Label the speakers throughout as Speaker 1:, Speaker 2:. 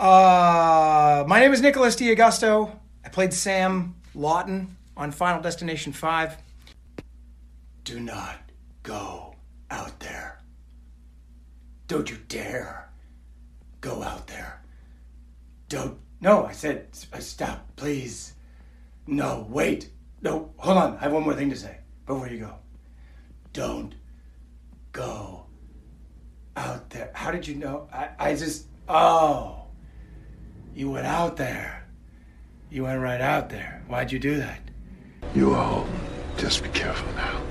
Speaker 1: Uh, my name is Nicholas D'Agosto. I played Sam Lawton on Final Destination 5. Do not go out there. Don't you dare go out there. Don't. No, I said s- stop, please. No, wait. No, hold on. I have one more thing to say before you go. Don't go out there. How did you know? I, I just. Oh. You went out there. You went right out there. Why'd you do that?
Speaker 2: You all just be careful now.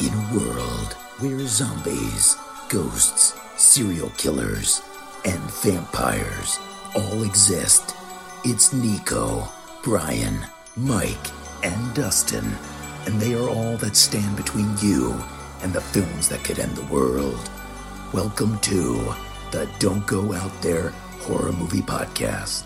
Speaker 3: In a world where zombies, ghosts, serial killers, and vampires all exist, it's Nico, Brian, Mike, and Dustin, and they are all that stand between you and the films that could end the world. Welcome to the Don't Go Out There Horror Movie Podcast.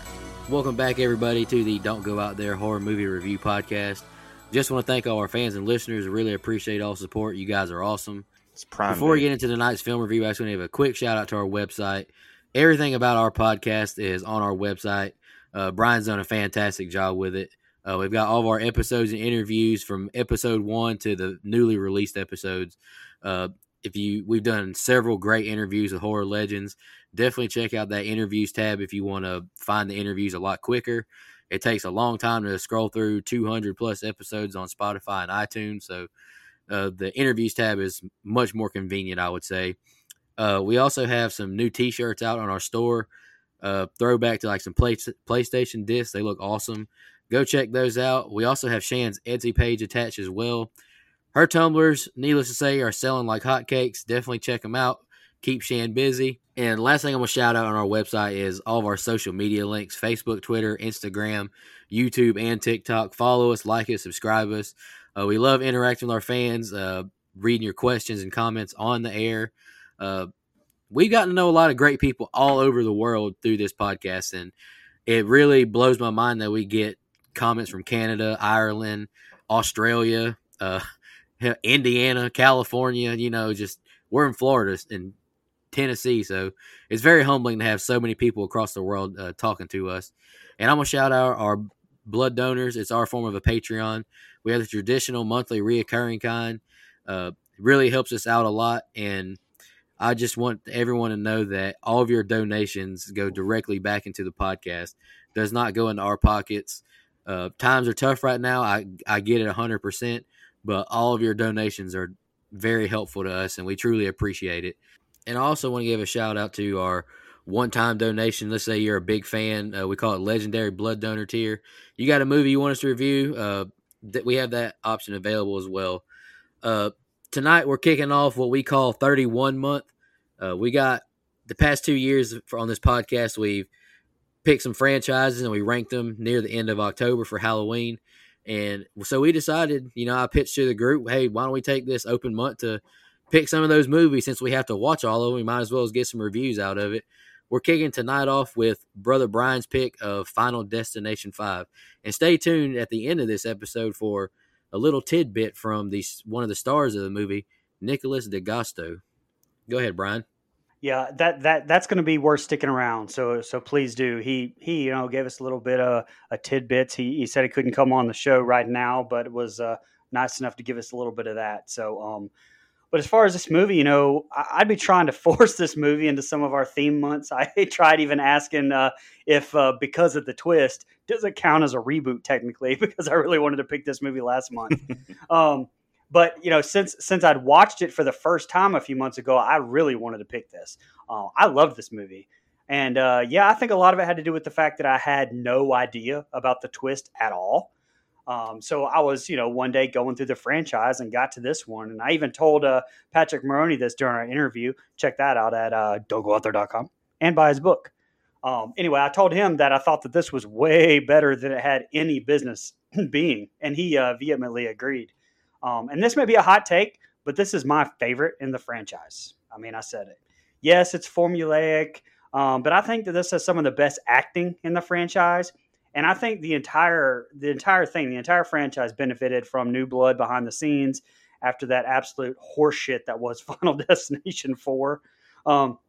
Speaker 4: Welcome back, everybody, to the Don't Go Out There Horror Movie Review Podcast. Just want to thank all our fans and listeners. Really appreciate all support. You guys are awesome.
Speaker 5: It's prime.
Speaker 4: Before we get into tonight's film review, I just want to give a quick shout out to our website. Everything about our podcast is on our website. Uh, Brian's done a fantastic job with it. Uh, we've got all of our episodes and interviews from episode one to the newly released episodes. Uh, if you, we've done several great interviews with horror legends. Definitely check out that interviews tab if you want to find the interviews a lot quicker. It takes a long time to scroll through 200 plus episodes on Spotify and iTunes, so uh, the interviews tab is much more convenient, I would say. Uh, we also have some new T-shirts out on our store. Uh, throwback to like some play- PlayStation discs. They look awesome. Go check those out. We also have Shan's Etsy page attached as well. Her tumblers, needless to say, are selling like hotcakes. Definitely check them out. Keep Shan busy. And last thing I'm gonna shout out on our website is all of our social media links: Facebook, Twitter, Instagram, YouTube, and TikTok. Follow us, like us, subscribe us. Uh, we love interacting with our fans, uh, reading your questions and comments on the air. Uh, we've gotten to know a lot of great people all over the world through this podcast, and it really blows my mind that we get comments from Canada, Ireland, Australia, uh, Indiana, California. You know, just we're in Florida and Tennessee, so it's very humbling to have so many people across the world uh, talking to us. And I'm gonna shout out our blood donors. It's our form of a Patreon. We have the traditional monthly reoccurring kind. Uh, really helps us out a lot, and I just want everyone to know that all of your donations go directly back into the podcast. Does not go into our pockets. Uh, times are tough right now. I I get it hundred percent, but all of your donations are very helpful to us, and we truly appreciate it. And I also want to give a shout out to our one time donation. Let's say you're a big fan. Uh, we call it Legendary Blood Donor Tier. You got a movie you want us to review? Uh, that we have that option available as well. Uh, tonight we're kicking off what we call 31 month. Uh, we got the past two years for, on this podcast. We've picked some franchises and we ranked them near the end of October for Halloween. And so we decided, you know, I pitched to the group, hey, why don't we take this open month to pick some of those movies since we have to watch all of them? We might as well as get some reviews out of it. We're kicking tonight off with Brother Brian's pick of Final Destination 5. And stay tuned at the end of this episode for a little tidbit from the one of the stars of the movie, Nicholas D'Agosto. Go ahead, Brian.
Speaker 6: Yeah, that that that's going to be worth sticking around. So so please do. He he you know gave us a little bit of a tidbits. He he said he couldn't come on the show right now, but it was uh, nice enough to give us a little bit of that. So um, but as far as this movie, you know, I, I'd be trying to force this movie into some of our theme months. I tried even asking uh, if uh, because of the twist, does it count as a reboot technically? Because I really wanted to pick this movie last month. um, but you know, since since I'd watched it for the first time a few months ago, I really wanted to pick this. Uh, I loved this movie, and uh, yeah, I think a lot of it had to do with the fact that I had no idea about the twist at all. Um, so I was, you know, one day going through the franchise and got to this one, and I even told uh, Patrick Maroney this during our interview. Check that out at uh, and buy his book. Um, anyway, I told him that I thought that this was way better than it had any business being, and he uh, vehemently agreed. Um, and this may be a hot take, but this is my favorite in the franchise. I mean, I said it. Yes, it's formulaic, um, but I think that this has some of the best acting in the franchise. And I think the entire the entire thing, the entire franchise benefited from new blood behind the scenes after that absolute horseshit that was Final Destination Four. Um,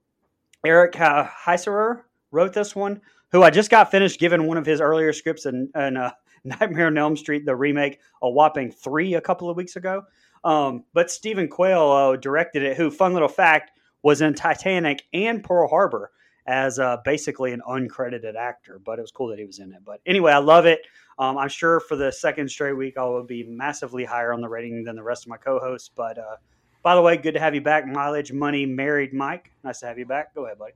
Speaker 6: Eric Heisserer wrote this one, who I just got finished giving one of his earlier scripts and, in uh, Nightmare on Elm Street, the remake, a whopping three a couple of weeks ago. Um, but Steven Quale uh, directed it, who, fun little fact, was in Titanic and Pearl Harbor as uh, basically an uncredited actor. But it was cool that he was in it. But anyway, I love it. Um, I'm sure for the second straight week, I will be massively higher on the rating than the rest of my co-hosts. But uh, by the way, good to have you back, mileage money married Mike. Nice to have you back. Go ahead, buddy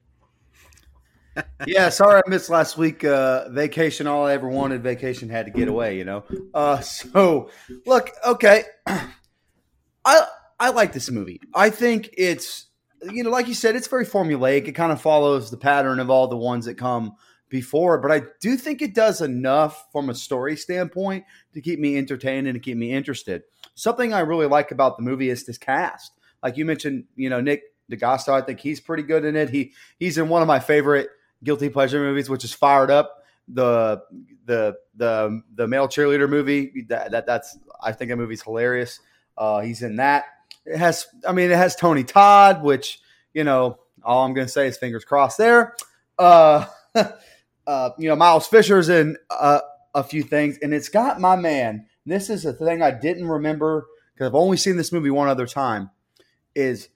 Speaker 5: yeah, sorry I missed last week. Uh, vacation, all I ever wanted. Vacation had to get away, you know. Uh, so look, okay, I I like this movie. I think it's you know, like you said, it's very formulaic. It kind of follows the pattern of all the ones that come before, but I do think it does enough from a story standpoint to keep me entertained and to keep me interested. Something I really like about the movie is this cast. Like you mentioned, you know, Nick D'Agosto, I think he's pretty good in it. He he's in one of my favorite guilty pleasure movies, which is Fired Up, the the the the male cheerleader movie. That, that that's I think that movie's hilarious. Uh, he's in that. It has, I mean, it has Tony Todd, which you know, all I'm to say is fingers crossed there. Uh, uh, you know, Miles Fisher's in uh, a few things, and it's got my man. This is a thing I didn't remember because I've only seen this movie one other time. Is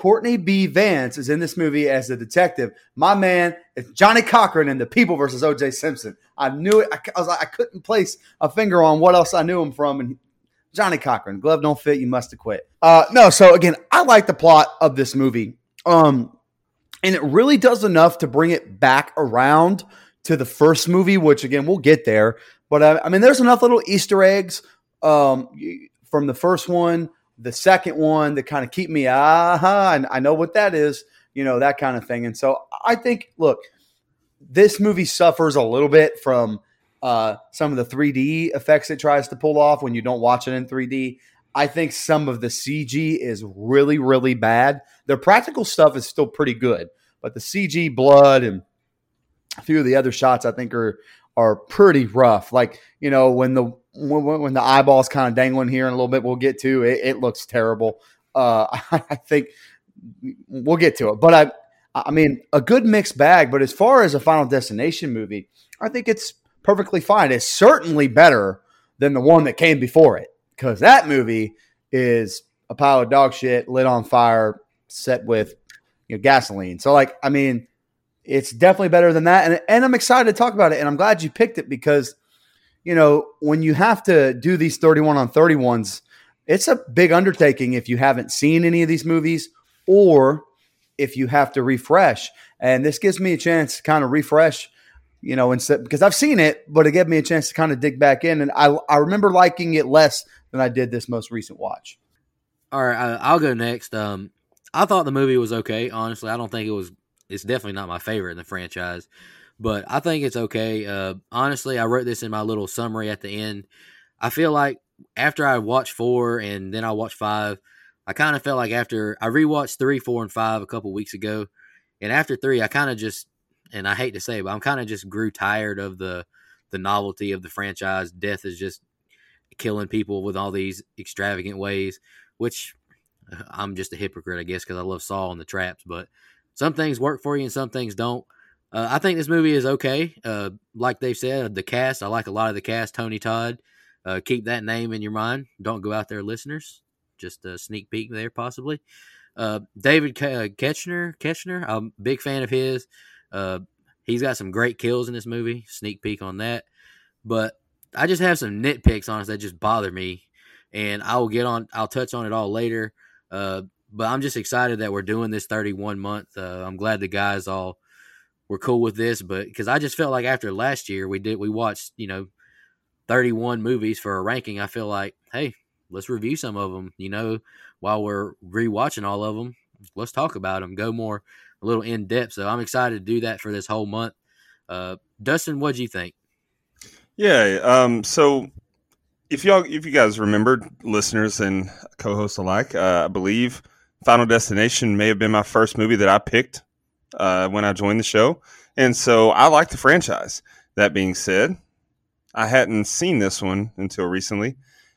Speaker 5: Courtney B. Vance is in this movie as a detective. My man is Johnnie Cochran in The People versus O.J. Simpson. I knew it. I, I was like, I couldn't place a finger on what else I knew him from. And Johnnie Cochran, glove don't fit. You must have quit. Uh, no, so again, I like the plot of this movie. Um, and it really does enough to bring it back around to the first movie, which again, we'll get there. But uh, I mean, there's enough little Easter eggs um, from the first one the second one to kind of keep me, aha, and I know what that is, you know, that kind of thing. And so I think, look, this movie suffers a little bit from uh, some of the 3D effects it tries to pull off when you don't watch it in 3D. I think some of the CG is really, really bad. The practical stuff is still pretty good, but the CG blood and a few of the other shots I think are are pretty rough. Like you know when the when, when the eyeballs kind of dangling here in a little bit, we'll get to it. It looks terrible. Uh, I think we'll get to it, but I, I mean, a good mixed bag. But as far as a Final Destination movie, I think it's perfectly fine. It's certainly better than the one that came before it because that movie is a pile of dog shit lit on fire, set with you know gasoline. So, like, I mean, it's definitely better than that, and and I'm excited to talk about it. And I'm glad you picked it because you know, when you have to do these 31 on 31s, it's a big undertaking if you haven't seen any of these movies or if you have to refresh. And this gives me a chance to kind of refresh, you know, instead because I've seen it, but it gave me a chance to kind of dig back in. And I, I remember liking it less than I did this most recent watch.
Speaker 4: All right, I'll go next. Um, I thought the movie was okay. Honestly, I don't think it was. It's definitely not my favorite in the franchise but I think it's okay. Uh, honestly, I wrote this in my little summary at the end. I feel like after I watched four and then I watched five, I kind of felt like after I rewatched three, four, and five a couple weeks ago, and after three, I kind of just, and I hate to say, it, but I'm kind of just grew tired of the the novelty of the franchise. Death is just killing people with all these extravagant ways, which I'm just a hypocrite, I guess, because I love Saw and the traps. But some things work for you and some things don't. Uh, I think this movie is okay. Uh, like they've said, the cast, I like a lot of the cast. Tony Todd, uh, keep that name in your mind. Don't go out there, listeners. Just a sneak peek there, possibly. Uh, David Ke- uh, Koechner, Koechner, I'm a big fan of his. Uh, he's got some great kills in this movie. Sneak peek on that. But I just have some nitpicks on it that just bother me, and I will get on. I'll touch on it all later. But I'm just excited that we're doing this 31 month. I'm glad the guys all we're cool with this, but because I just felt like after last year we did we watched you know 31 movies for a ranking. I feel like hey, let's review some of them. You know, while we're rewatching all of them, let's talk about them. Go more a little in depth. So I'm excited to do that for this whole month. Uh, Dustin, what do you think?
Speaker 7: Yeah. Um, so if y'all, if you guys remembered, listeners and co-hosts alike, uh, I believe Final Destination may have been my first movie that I picked uh, when I joined the show. And so I like the franchise. That being said, I hadn't seen this one until recently.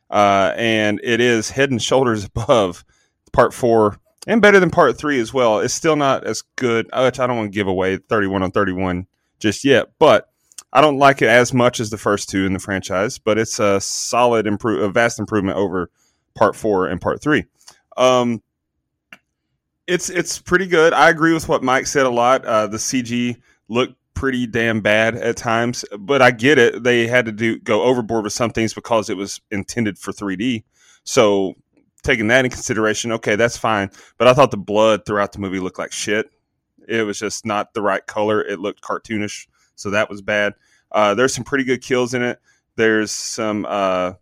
Speaker 7: Uh, and it is head and shoulders above part four and better than part three as well. It's still not as good, which I don't want to give away 31 on 31 just yet, but I don't like it as much as the first two in the franchise, but it's a solid improve, a vast improvement over part four and part three. Um, it's it's pretty good. I agree with what Mike said a lot. Uh, the CG looked pretty damn bad at times, but I get it. They had to do go overboard with some things because it was intended for 3D. So taking that in consideration, okay, that's fine. But I thought the blood throughout the movie looked like shit. It was just not the right color. It looked cartoonish, so that was bad. Uh, there's some pretty good kills in it. There's some uh,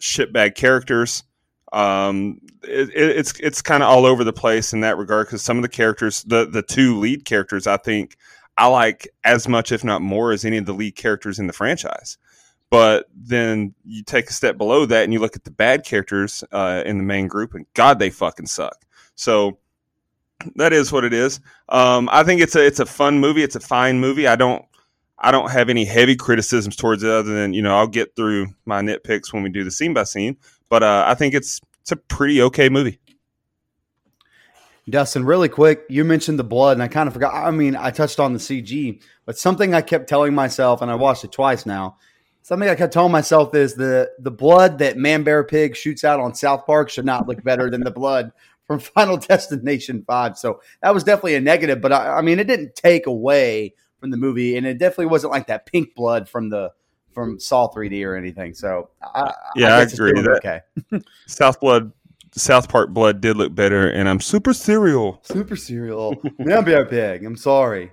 Speaker 7: shitbag characters. Um, it, it, it's it's kind of all over the place in that regard because some of the characters, the the two lead characters, I think I like as much, if not more, as any of the lead characters in the franchise. But then you take a step below that and you look at the bad characters uh, in the main group, and God, they fucking suck. So that is what it is. Um, I think it's a it's a fun movie. It's a fine movie. I don't I don't have any heavy criticisms towards it other than you know I'll get through my nitpicks when we do the scene by scene. But uh, I think it's it's a pretty okay movie.
Speaker 5: Dustin, really quick, you mentioned the blood, and I kind of forgot. I mean, I touched on the CG, but something I kept telling myself, and I watched it twice now. Something I kept telling myself is the the blood that Man Bear Pig shoots out on South Park should not look better than the blood from Final Destination Five. So that was definitely a negative, but I, I mean, it didn't take away from the movie, and it definitely wasn't like that pink blood from the from Saw 3D or anything. So I,
Speaker 7: yeah, I,
Speaker 5: I
Speaker 7: agree. That,
Speaker 5: okay,
Speaker 7: South Blood South Park blood did look better, and I'm super cereal.
Speaker 5: Super cereal. Man Bear Pig. I'm sorry.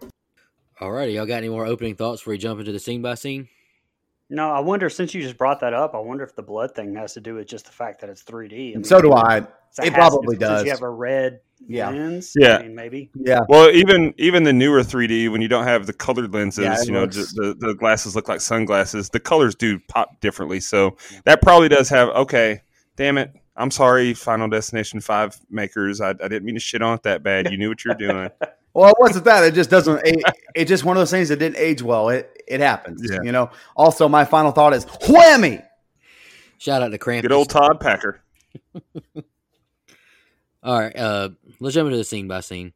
Speaker 4: Alrighty, y'all got any more opening thoughts before we jump into the scene by scene?
Speaker 6: No, I wonder since you just brought that up, I wonder if the blood thing has to do with just the fact that it's 3D. I mean,
Speaker 5: so do I.
Speaker 6: so
Speaker 5: It
Speaker 6: has-
Speaker 5: probably
Speaker 6: since
Speaker 5: does.
Speaker 6: You have a red
Speaker 5: Yeah.
Speaker 6: lens.
Speaker 7: Yeah.
Speaker 6: I mean, maybe.
Speaker 5: Yeah.
Speaker 7: Well, even even the newer 3D, when you don't have the colored lenses,
Speaker 5: Yeah, it
Speaker 7: you know,
Speaker 5: looks-
Speaker 7: just the, the glasses look like sunglasses. The colors do pop differently, so that probably does have. Okay, damn it, I'm sorry, Final Destination Five makers. I, I didn't mean to shit on it that bad. You knew what you were doing.
Speaker 5: Well, it wasn't that. It just doesn't. It, it's just one of those things that didn't age well. It it happens.
Speaker 7: Yeah.
Speaker 5: You know. Also, my final thought is whammy.
Speaker 4: Shout out to Krampus.
Speaker 7: Good old Todd Packer.
Speaker 4: All right, uh, let's jump into the scene by scene.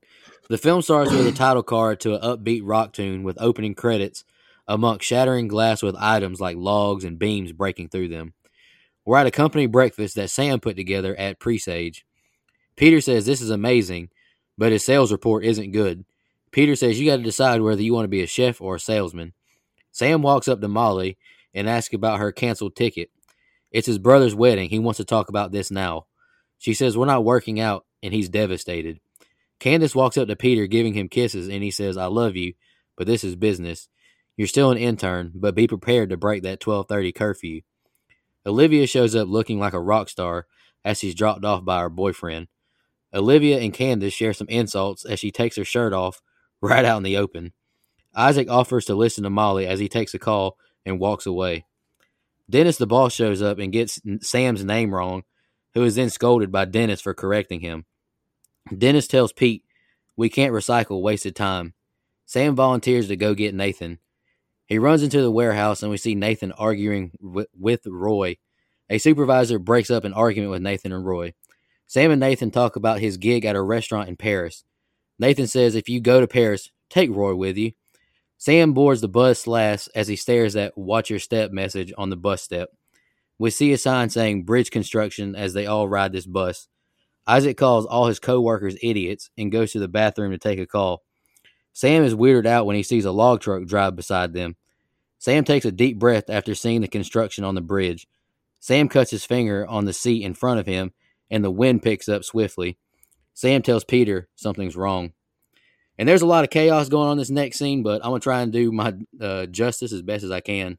Speaker 4: The film starts with a title card to an upbeat rock tune with opening credits amongst shattering glass with items like logs and beams breaking through them. We're at a company breakfast that Sam put together at Presage. Peter says this is amazing, but his sales report isn't good. Peter says you got to decide whether you want to be a chef or a salesman. Sam walks up to Molly and asks about her canceled ticket. It's his brother's wedding. He wants to talk about this now. She says, We're not working out, and he's devastated. Candace walks up to Peter, giving him kisses, and he says, I love you, but this is business. You're still an intern, but be prepared to break that 1230 curfew. Olivia shows up looking like a rock star as she's dropped off by her boyfriend. Olivia and Candace share some insults as she takes her shirt off right out in the open. Isaac offers to listen to Molly as he takes a call and walks away. Dennis, the boss, shows up and gets Sam's name wrong, who is then scolded by Dennis for correcting him. Dennis tells Pete, We can't recycle wasted time. Sam volunteers to go get Nathan. He runs into the warehouse and we see Nathan arguing wi- with Roy. A supervisor breaks up an argument with Nathan and Roy. Sam and Nathan talk about his gig at a restaurant in Paris. Nathan says, If you go to Paris, take Roy with you. Sam boards the bus last as he stares at Watch Your Step message on the bus step. We see a sign saying bridge construction as they all ride this bus. Isaac calls all his co-workers idiots and goes to the bathroom to take a call. Sam is weirded out when he sees a log truck drive beside them. Sam takes a deep breath after seeing the construction on the bridge. Sam cuts his finger on the seat in front of him and the wind picks up swiftly. Sam tells Peter something's wrong. And there's a lot of chaos going on this next scene, but I'm going to try and do my uh, justice as best as I can.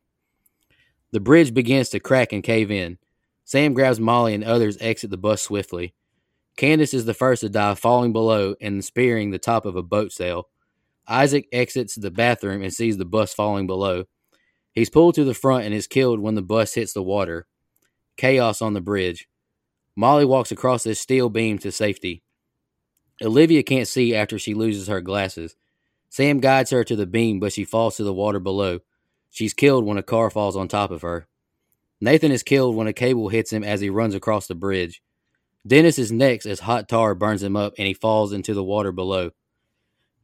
Speaker 4: The bridge begins to crack and cave in. Sam grabs Molly and others exit the bus swiftly. Candace is the first to die, falling below and spearing the top of a boat sail. Isaac exits the bathroom and sees the bus falling below. He's pulled to the front and is killed when the bus hits the water. Chaos on the bridge. Molly walks across this steel beam to safety. Olivia can't see after she loses her glasses. Sam guides her to the beam, but she falls to the water below. She's killed when a car falls on top of her. Nathan is killed when a cable hits him as he runs across the bridge. Dennis is next as hot tar burns him up and he falls into the water below.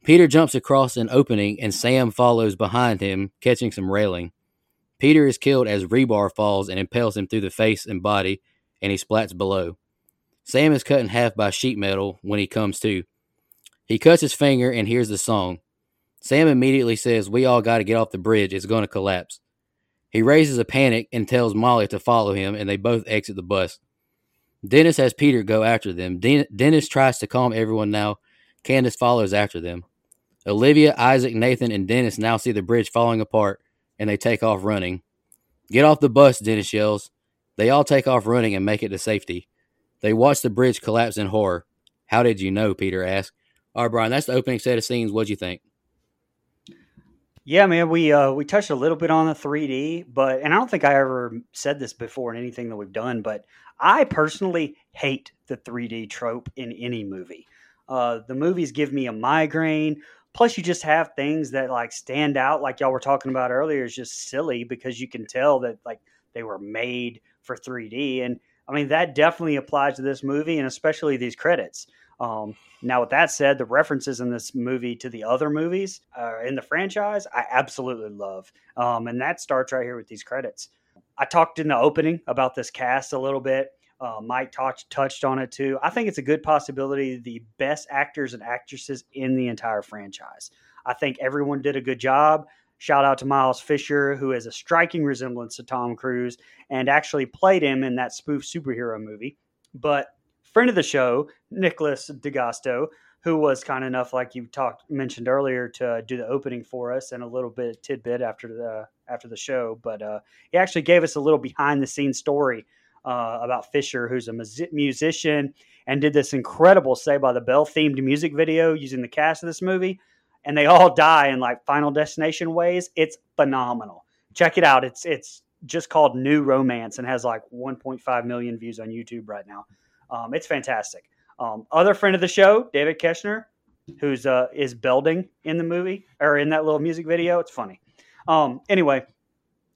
Speaker 4: Peter jumps across an opening and Sam follows behind him, catching some railing. Peter is killed as rebar falls and impales him through the face and body, and he splats below. Sam is cut in half by sheet metal when he comes to. He cuts his finger and hears the song. Sam immediately says, We all got to get off the bridge. It's going to collapse. He raises a panic and tells Molly to follow him, and they both exit the bus. Dennis has Peter go after them. Den- Dennis tries to calm everyone now. Candace follows after them. Olivia, Isaac, Nathan, and Dennis now see the bridge falling apart, and they take off running. Get off the bus, Dennis yells. They all take off running and make it to safety. They watch the bridge collapse in horror. How did you know? Peter asks. All right, Brian, that's the opening set of scenes. What'd you think?
Speaker 6: Yeah, man, we uh, we touched a little bit on the 3D, but and I don't think I ever said this before in anything that we've done, but I personally hate the 3D trope in any movie. Uh, the movies give me a migraine. Plus, you just have things that like stand out, like y'all were talking about earlier, is just silly because you can tell that like they were made for 3D, and I mean that definitely applies to this movie and especially these credits. Um, now, with that said, the references in this movie to the other movies uh, in the franchise, I absolutely love. Um, and that starts right here with these credits. I talked in the opening about this cast a little bit. Uh, Mike touched touched on it too. I think it's a good possibility the best actors and actresses in the entire franchise. I think everyone did a good job. Shout out to Miles Fisher, who has a striking resemblance to Tom Cruise and actually played him in that spoof superhero movie. But friend of the show, Nicholas D'Agosto, who was kind enough, like you talked mentioned earlier, to do the opening for us and a little bit of tidbit after the after the show. But uh, he actually gave us a little behind the scenes story uh, about Fisher, who's a musician and did this incredible Saved by the Bell themed music video using the cast of this movie. And they all die in like Final Destination ways. It's phenomenal. Check it out. It's it's just called New Romance and has like 1.5 million views on YouTube right now. Um, it's fantastic. Um, other friend of the show, David Koechner, who's uh, is Belding in the movie or in that little music video. It's funny. Um, anyway,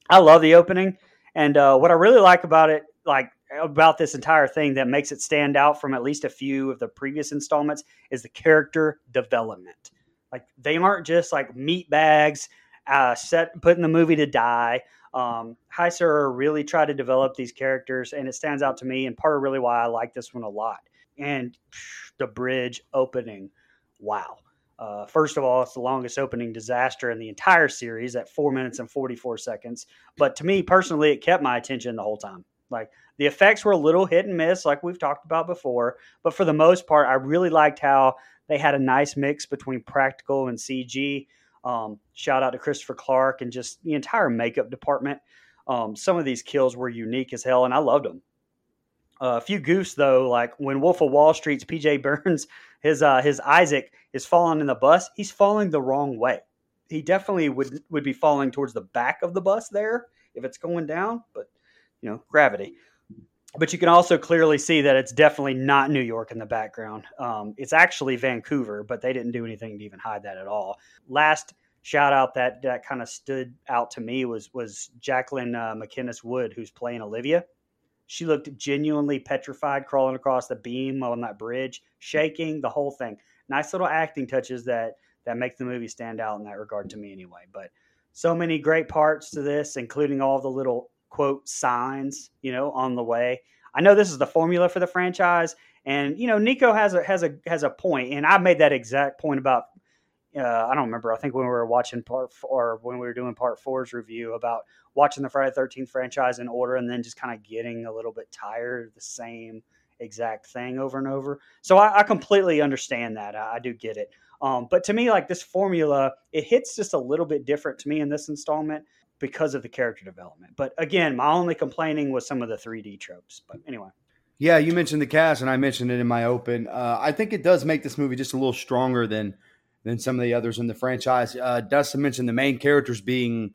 Speaker 6: I love the opening, and uh, what I really like about it, like about this entire thing that makes it stand out from at least a few of the previous installments, is the character development. Like they aren't just like meat bags uh, set put in the movie to die. Um, Heiser really tried to develop these characters, and it stands out to me, and part of really why I like this one a lot. And the bridge opening, wow. Uh, first of all, it's the longest opening disaster in the entire series at four minutes and 44 seconds. But to me personally, it kept my attention the whole time. Like the effects were a little hit and miss, like we've talked about before. But for the most part, I really liked how they had a nice mix between practical and CG. Um, shout out to Christopher Clark and just the entire makeup department. Um, some of these kills were unique as hell, and I loved them. Uh, a few goofs though, like when Wolf of Wall Street's PJ Burns, his uh, his Isaac is falling in the bus. He's falling the wrong way. He definitely would would be falling towards the back of the bus there if it's going down, but you know gravity but you can also clearly see that it's definitely not New York in the background. Um, it's actually Vancouver, but they didn't do anything to even hide that at all. Last shout out that that kind of stood out to me was was Jacqueline uh, MacInnes Wood, who's playing Olivia. She looked genuinely petrified crawling across the beam on that bridge, shaking the whole thing. Nice little acting touches that that make the movie stand out in that regard to me, anyway. But so many great parts to this, including all the little quote signs, you know, on the way. I know this is the formula for the franchise, and you know, Nico has a has a has a point, and I made that exact point about. Uh, I don't remember. I think when we were watching part four, when we were doing part four's review about watching the Friday Thirteenth franchise in order, and then just kind of getting a little bit tired of the same exact thing over and over. So I, I completely understand that. I, I do get it. Um, but to me, like this formula, it hits just a little bit different to me in this installment because of the character development. But again, my only complaining was some of the 3D tropes. But anyway.
Speaker 5: Yeah, you mentioned the cast, and I mentioned it in my open. Uh, I think it does make this movie just a little stronger than than some of the others in the franchise. Uh, Dustin mentioned the main characters being,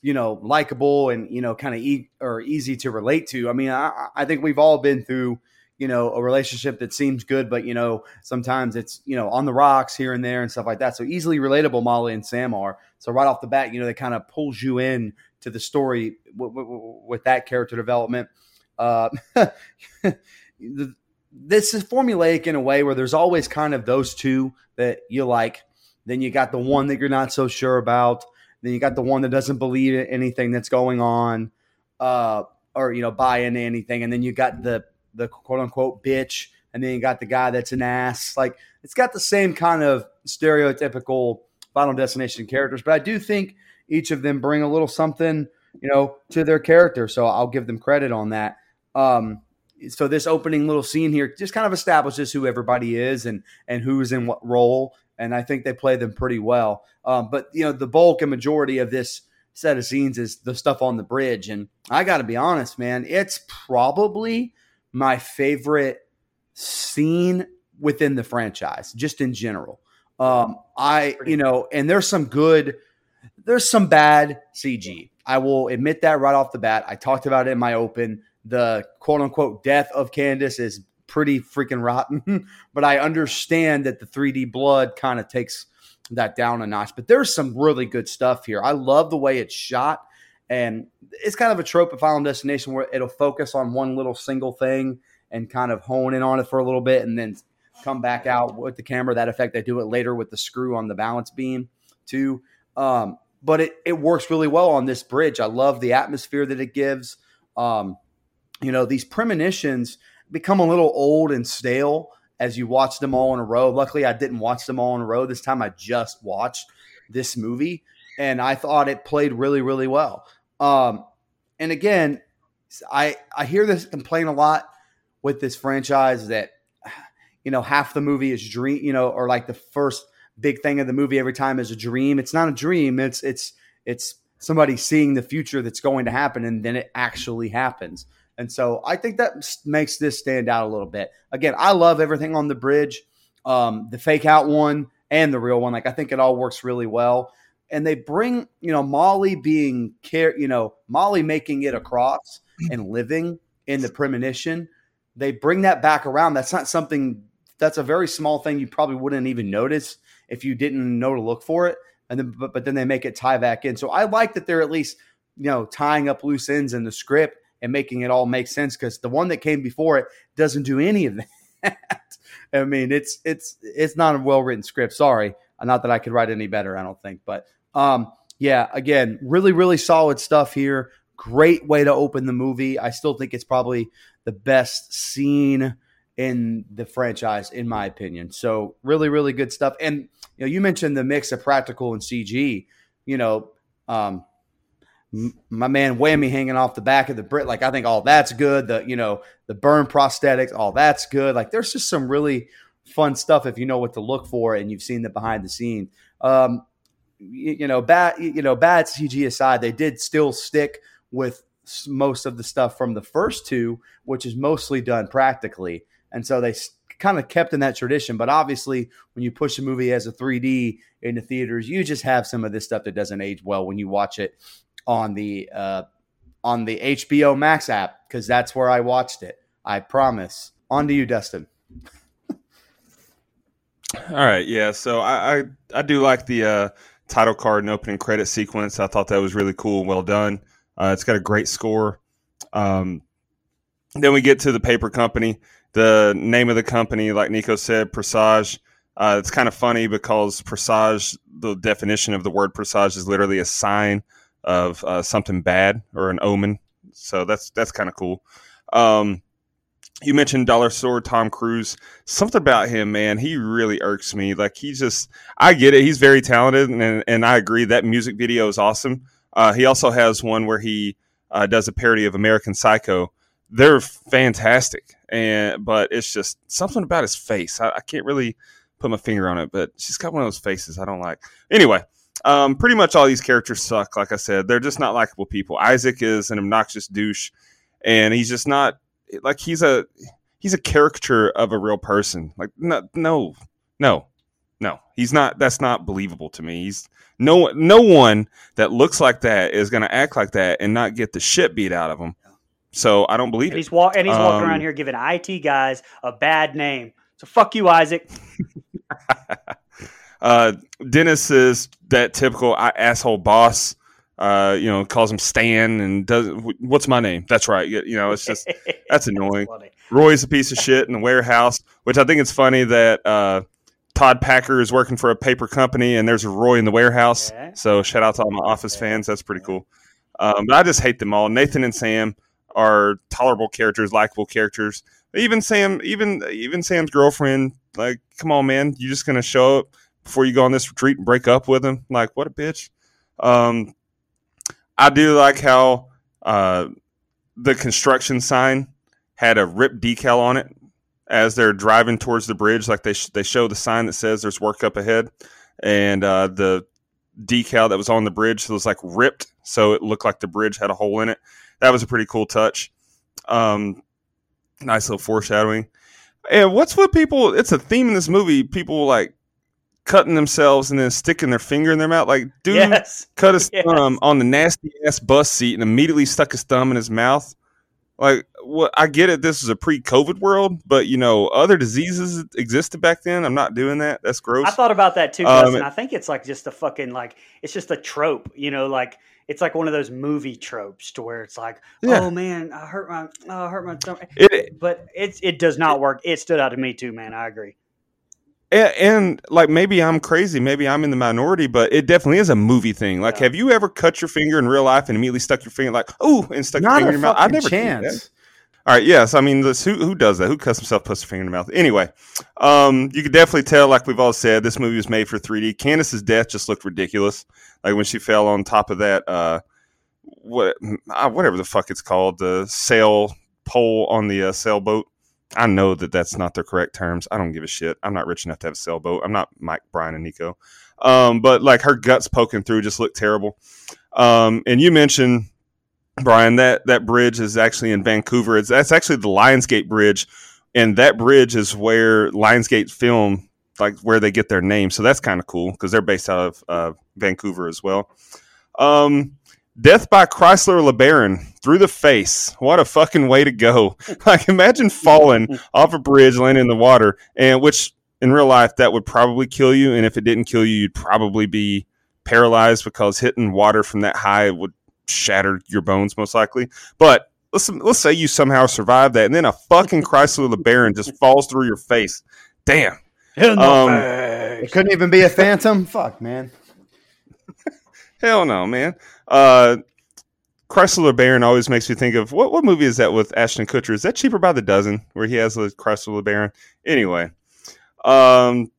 Speaker 5: you know, likable and you know, kind of e- or easy to relate to. I mean, I, I think we've all been through you know a relationship that seems good but you know sometimes it's you know on the rocks here and there and stuff like that so easily relatable molly and sam are so right off the bat you know they kind of pulls you in to the story w- w- with that character development uh, this is formulaic in a way where there's always kind of those two that you like. Then you got the one that you're not so sure about. Then you got the one that doesn't believe in anything that's going on, uh, or you know, buy into anything. And then you got the the quote unquote bitch, and then you got the guy that's an ass. Like it's got the same kind of stereotypical Final Destination characters, but I do think each of them bring a little something, you know, to their character. So I'll give them credit on that. Um, so this opening little scene here just kind of establishes who everybody is and and who's in what role, and I think they play them pretty well. Um, but you know, the bulk and majority of this set of scenes is the stuff on the bridge, and I got to be honest, man, it's probably my favorite scene within the franchise, just in general. Um, I, you know, and there's some good, there's some bad CG. I will admit that right off the bat. I talked about it in my open. The quote unquote death of Candace is pretty freaking rotten, but I understand that the 3D blood kind of takes that down a notch. But there's some really good stuff here. I love the way it's shot. And it's kind of a trope of Final Destination where it'll focus on one little single thing and kind of hone in on it for a little bit and then come back out with the camera. That effect, they do it later with the screw on the balance beam too. Um, but it, it works really well on this bridge. I love the atmosphere that it gives. Um, you know, these premonitions become a little old and stale as you watch them all in a row. Luckily, I didn't watch them all in a row. This time I just watched this movie and I thought it played really, really well. Um, and again, I I hear this complain a lot with this franchise that you know half the movie is dream, you know, or like the first big thing of the movie every time is a dream. It's not a dream. It's it's it's somebody seeing the future that's going to happen and then it actually happens. And so I think that makes this stand out a little bit. Again, I love everything on the bridge, um, the fake out one and the real one. Like I think it all works really well. And they bring, you know, Molly being care, you know, Molly making it across and living in the premonition. They bring that back around. That's not something. That's a very small thing you probably wouldn't even notice if you didn't know to look for it. And then, but, but then they make it tie back in. So I like that they're at least, you know, tying up loose ends in the script and making it all make sense because the one that came before it doesn't do any of that. I mean, it's it's it's not a well written script. Sorry, not that I could write any better. I don't think, but um, yeah, again, really really solid stuff here. Great way to open the movie. I still think it's probably the best scene in the franchise, in my opinion. So really really good stuff. And you know, you mentioned the mix of practical and CG. You know, um, my man Whammy hanging off the back of the Brit. Like I think all that's good. The you know the burn prosthetics, all that's good. Like there's just some really fun stuff if you know what to look for and you've seen the behind the scene. Um, you, you know, bad you know bad CG aside, they did still stick with most of the stuff from the first two, which is mostly done practically, and so they kind of kept in that tradition. But obviously, when you push a movie as a 3D into theaters, you just have some of this stuff that doesn't age well when you watch it on the uh, on the HBO Max app because that's where I watched it. I promise. On to you, Dustin.
Speaker 7: All right, yeah. So I I, I do like the uh, title card and opening credit sequence. I thought that was really cool, and well done. Uh, it's got a great score. Um, then we get to the paper company. The name of the company, like Nico said, Presage. Uh, it's kind of funny because presage, the definition of the word presage is literally a sign of uh, something bad or an omen. So that's that's kind of cool. Um, you mentioned Dollar Store Tom Cruise. Something about him, man, he really irks me. Like he just, I get it. He's very talented, and and I agree that music video is awesome. Uh, he also has one where he uh, does a parody of American Psycho. They're fantastic, and but it's just something about his face. I, I can't really put my finger on it, but she's got one of those faces I don't like. Anyway, um, pretty much all these characters suck. Like I said, they're just not likable people. Isaac is an obnoxious douche, and he's just not like he's a he's a caricature of a real person. Like no, no, no, no. He's not. That's not believable to me. He's no no one that looks like that is going to act like that and not get the shit beat out of him. So I don't believe
Speaker 6: and
Speaker 7: it.
Speaker 6: He's walk and he's walking um, around here giving IT guys a bad name. So fuck you, Isaac.
Speaker 7: Uh, Dennis is that typical asshole boss. Uh, you know, calls him Stan and does what's my name? That's right. You know, it's just that's annoying.
Speaker 6: funny.
Speaker 7: Roy's a piece of shit in the warehouse, which I think it's funny that uh, Todd Packer is working for a paper company and there's a Roy in the warehouse.
Speaker 6: Yeah.
Speaker 7: So shout out to all my Office fans. That's pretty cool. Um, but I just hate them all. Nathan and Sam are tolerable characters, likable characters. Even Sam, even even Sam's girlfriend, like, come on, man, You're just gonna show up before you go on this retreat and break up with him? Like, what a bitch. Um, I do like how uh, the construction sign had a rip decal on it as they're driving towards the bridge. Like they sh- they show the sign that says there's work up ahead, and uh, the decal that was on the bridge was like ripped, so it looked like the bridge had a hole in it. That was a pretty cool touch. Um, nice little foreshadowing. And what's with people? It's a theme in this movie. People like cutting themselves and then sticking their finger in their mouth. Like, dude,
Speaker 6: yes.
Speaker 7: cut his
Speaker 6: Yes.
Speaker 7: thumb on the nasty ass bus seat and immediately stuck his thumb in his mouth. Like, what? I get it. This is a pre-COVID world, but you know, other diseases existed back then. I'm not doing that. That's gross.
Speaker 6: I thought about that too,
Speaker 7: Um,
Speaker 6: Justin. I think it's like just a fucking like it's just a trope, you know, like it's like one of those movie tropes to where it's like,
Speaker 7: Yeah.
Speaker 6: oh man, I hurt my, oh, I hurt my thumb.
Speaker 7: it,
Speaker 6: But it's it does not work. It stood out to me too, man. I agree.
Speaker 7: and, and like maybe I'm crazy, maybe I'm in the minority, but it definitely is a movie thing. Like,
Speaker 6: Yeah.
Speaker 7: have you ever cut your finger in real life and immediately stuck your finger like, oh, and stuck your finger in your mouth? I
Speaker 5: fucking
Speaker 7: never did that.
Speaker 5: chance.
Speaker 7: All right, yes. I mean, this, who who does that? Who cuts himself, puts their finger in the mouth? Anyway, um, you could definitely tell, like we've all said, this movie was made for 3D. Candace's death just looked ridiculous, like when she fell on top of that, uh, what, uh, whatever the fuck it's called, the sail pole on the uh, sailboat. I know that that's not the correct terms. I don't give a shit. I'm not rich enough to have a sailboat. I'm not Mike, Brian, and Nico. Um, but like her guts poking through just looked terrible. Um, and you mentioned Brian, that that bridge is actually in Vancouver. It's that's actually the Lionsgate Bridge, and that bridge is where Lionsgate film, like where they get their name. So that's kind of cool because they're based out of uh, Vancouver as well. Um, death by Chrysler LeBaron through the face. What a fucking way to go! Like imagine falling off a bridge, landing in the water, and which in real life that would probably kill you. And if it didn't kill you, you'd probably be paralyzed because hitting water from that high would shatter your bones most likely. But let's let's say you somehow survive that, and then a fucking Chrysler LeBaron just falls through your face. Damn. Um,
Speaker 5: It couldn't even be a phantom. Fuck, man.
Speaker 7: Hell no, man. Uh, Chrysler LeBaron always makes me think of what what movie is that with Ashton Kutcher? Is that Cheaper by the Dozen where he has the Chrysler LeBaron? Anyway, um,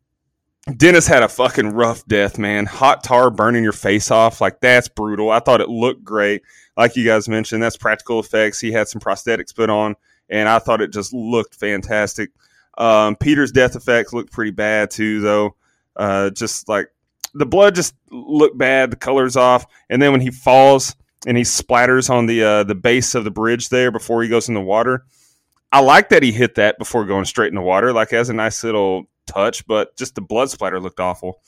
Speaker 7: Dennis had a fucking rough death, man. Hot tar burning your face off, like that's brutal. I thought it looked great, like you guys mentioned. That's practical effects. He had some prosthetics put on, and I thought it just looked fantastic. Um, Peter's death effects looked pretty bad too, though. Uh, just like the blood just looked bad, the color's off, and then when he falls and he splatters on the uh, the base of the bridge there before he goes in the water. I like that he hit that before going straight in the water, like as a nice little touch, but just the blood splatter looked awful.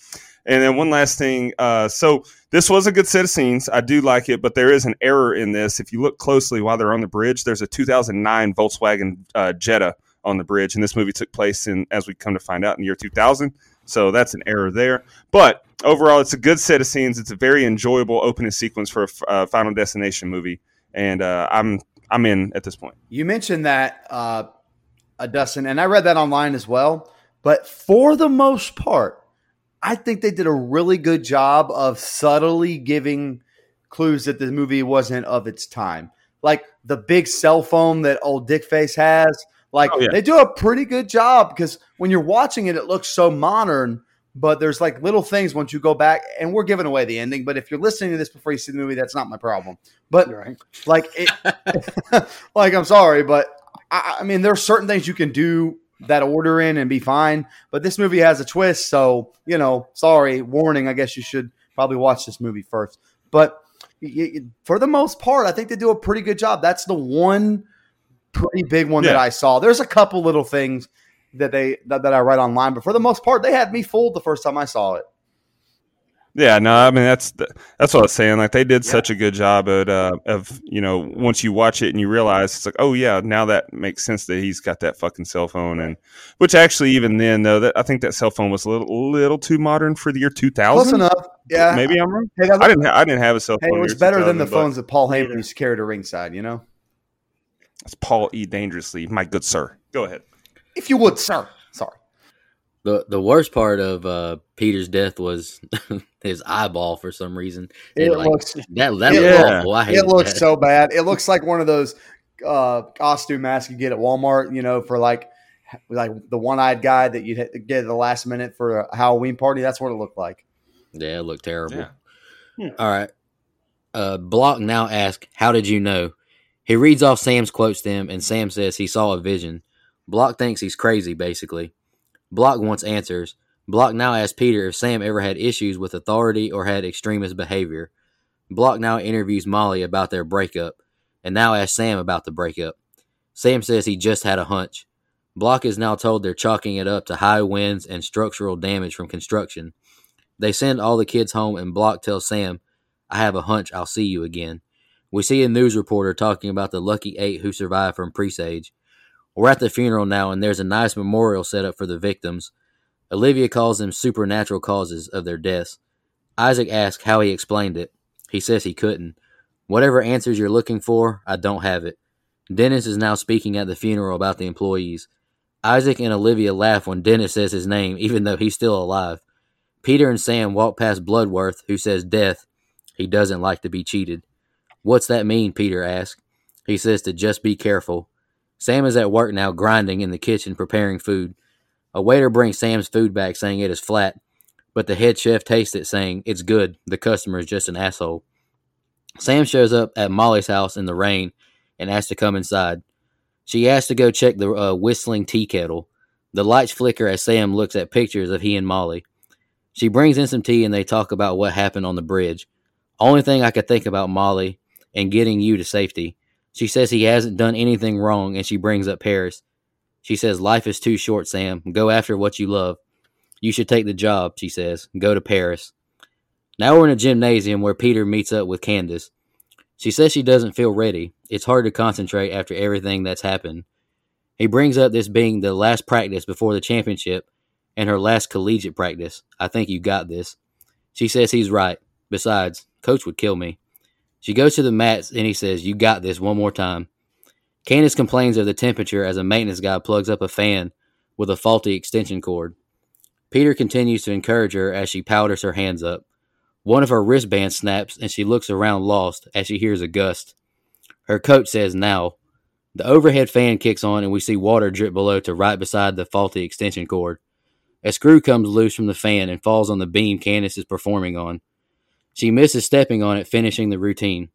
Speaker 7: And then one last thing, uh, so this was a good set of scenes. I do like it, but there is an error in this. If you look closely while they're on the bridge, there's a 2009 Volkswagen uh, Jetta on the bridge, and this movie took place in, as we come to find out, in the year 2000. So that's an error there. But overall, it's a good set of scenes. It's a very enjoyable opening sequence for a uh, Final Destination movie, and uh, I'm I'm in at this point.
Speaker 5: You mentioned that, uh, Dustin, and I read that online as well. But for the most part, I think they did a really good job of subtly giving clues that the movie wasn't of its time. Like the big cell phone that old Dickface has. Like
Speaker 7: Oh, yeah.
Speaker 5: they do a pretty good job because when you're watching it, it looks so modern. But there's like little things once you go back, and we're giving away the ending. But if you're listening to this before you see the movie, that's not my problem. But
Speaker 6: Right.
Speaker 5: like it, like I'm sorry, but I, I mean, there's certain things you can do that order in and be fine. But this movie has a twist, so you know, sorry, warning. I guess you should probably watch this movie first. But for the most part, I think they do a pretty good job. That's the one pretty big one that I saw. There's a couple little things that they that, that I read online, but for the most part, they had me fooled the first time I saw it.
Speaker 7: Yeah, no, I mean that's the, that's what I was saying. Like they did such a good job at uh, of you know once you watch it and you realize it's like oh yeah now that makes sense that he's got that fucking cell phone and which actually even then though that I think that cell phone was a little little too modern for the year two thousand.
Speaker 5: Close enough. Yeah.
Speaker 7: maybe I'm wrong.
Speaker 5: Hey,
Speaker 7: I didn't ha- I didn't have a cell
Speaker 5: Hey,
Speaker 7: phone.
Speaker 5: it was
Speaker 7: in the year
Speaker 5: better than the phones that Paul. Heyman used to carry to ringside, you know?
Speaker 7: It's Paul E. Dangerously, my good sir. Go ahead.
Speaker 5: If you would, sir. Sorry.
Speaker 4: The the worst part of uh, Peter's death was his eyeball for some reason.
Speaker 5: It
Speaker 4: And, like,
Speaker 5: looks
Speaker 4: that that was
Speaker 7: Yeah.
Speaker 4: awful. I hated
Speaker 5: it looks
Speaker 4: that.
Speaker 5: so bad. It looks like one of those uh, costume masks you get at Walmart, you know, for like like the one-eyed guy that you get at the last minute for a Halloween party. That's what it looked like.
Speaker 4: Yeah, it looked terrible.
Speaker 7: Yeah.
Speaker 6: Hmm.
Speaker 4: All right. Uh, Block now asks, How did you know? He reads off Sam's quotes to him, and Sam says he saw a vision. Block thinks he's crazy, basically. Block wants answers. Block now asks Peter if Sam ever had issues with authority or had extremist behavior. Block now interviews Molly about their breakup, and now asks Sam about the breakup. Sam says he just had a hunch. Block is now told they're chalking it up to high winds and structural damage from construction. They send all the kids home, and Block tells Sam, I have a hunch I'll see you again. We see a news reporter talking about the lucky eight who survived from presage. We're at the funeral now, and there's a nice memorial set up for the victims. Olivia calls them supernatural causes of their deaths. Isaac asks how he explained it. He says he couldn't. Whatever answers you're looking for, I don't have it. Dennis is now speaking at the funeral about the employees. Isaac and Olivia laugh when Dennis says his name, even though he's still alive. Peter and Sam walk past Bloodworth, who says death. He doesn't like to be cheated. What's that mean? Peter asks. He says to just be careful. Sam is at work now, grinding in the kitchen, preparing food. A waiter brings Sam's food back, saying it is flat, but the head chef tastes it, saying it's good. The customer is just an asshole. Sam shows up at Molly's house in the rain and asks to come inside. She asks to go check the uh, whistling tea kettle. The lights flicker as Sam looks at pictures of he and Molly. She brings in some tea and they talk about what happened on the bridge. Only thing I could think about Molly and getting you to safety. She says he hasn't done anything wrong and she brings up Paris. She says life is too short, Sam. Go after what you love. You should take the job, she says. Go to Paris. Now we're in a gymnasium where Peter meets up with Candace. She says she doesn't feel ready. It's hard to concentrate after everything that's happened. He brings up this being the last practice before the championship and her last collegiate practice. I think you got this. She says he's right. Besides, coach would kill me. She goes to the mats and he says, You got this one more time. Candace complains of the temperature as a maintenance guy plugs up a fan with a faulty extension cord. Peter continues to encourage her as she powders her hands up. One of her wristbands snaps and she looks around lost as she hears a gust. Her coach says, Now. The overhead fan kicks on and we see water drip below to right beside the faulty extension cord. A screw comes loose from the fan and falls on the beam Candace is performing on. She misses stepping on it, finishing the routine.